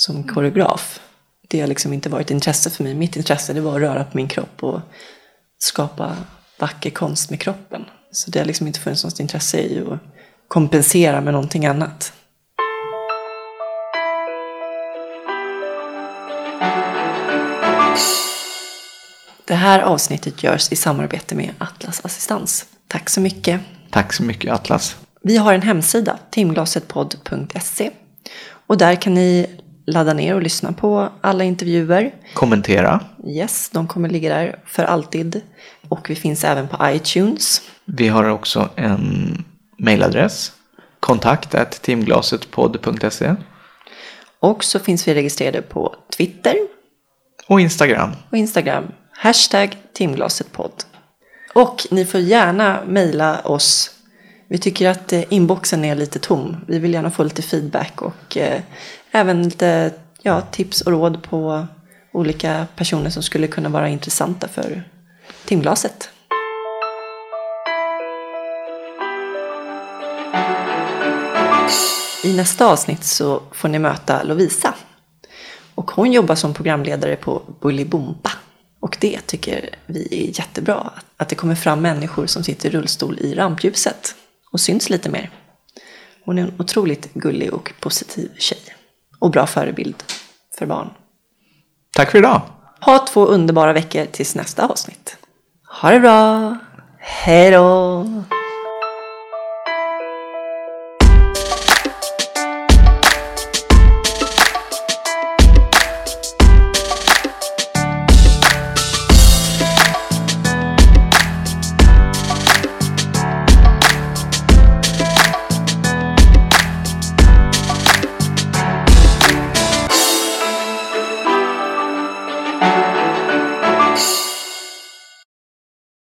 som koreograf. Det har liksom inte varit intresse för mig. Mitt intresse det var att röra på min kropp och skapa vacker konst med kroppen. Så det har liksom inte funnits något intresse i att kompensera med någonting annat. Det här avsnittet görs i samarbete med Atlas Assistans. Tack så mycket. Tack så mycket Atlas. Vi har en hemsida, timglasetpodd.se. Och där kan ni ladda ner och lyssna på alla intervjuer. Kommentera. Yes, de kommer ligga där för alltid. Och vi finns även på iTunes. Vi har också en mailadress. Kontakt timglasetpodd.se Och så finns vi registrerade på Twitter och Instagram. och Instagram. Hashtag timglasetpodd. Och ni får gärna mejla oss. Vi tycker att eh, inboxen är lite tom. Vi vill gärna få lite feedback och eh, även lite ja, tips och råd på olika personer som skulle kunna vara intressanta för timglaset. I nästa avsnitt så får ni möta Lovisa. Och hon jobbar som programledare på Bolibompa. Och det tycker vi är jättebra. Att det kommer fram människor som sitter i rullstol i rampljuset. Och syns lite mer. Hon är en otroligt gullig och positiv tjej. Och bra förebild för barn. Tack för idag. Ha två underbara veckor tills nästa avsnitt. Ha det bra! Hej då!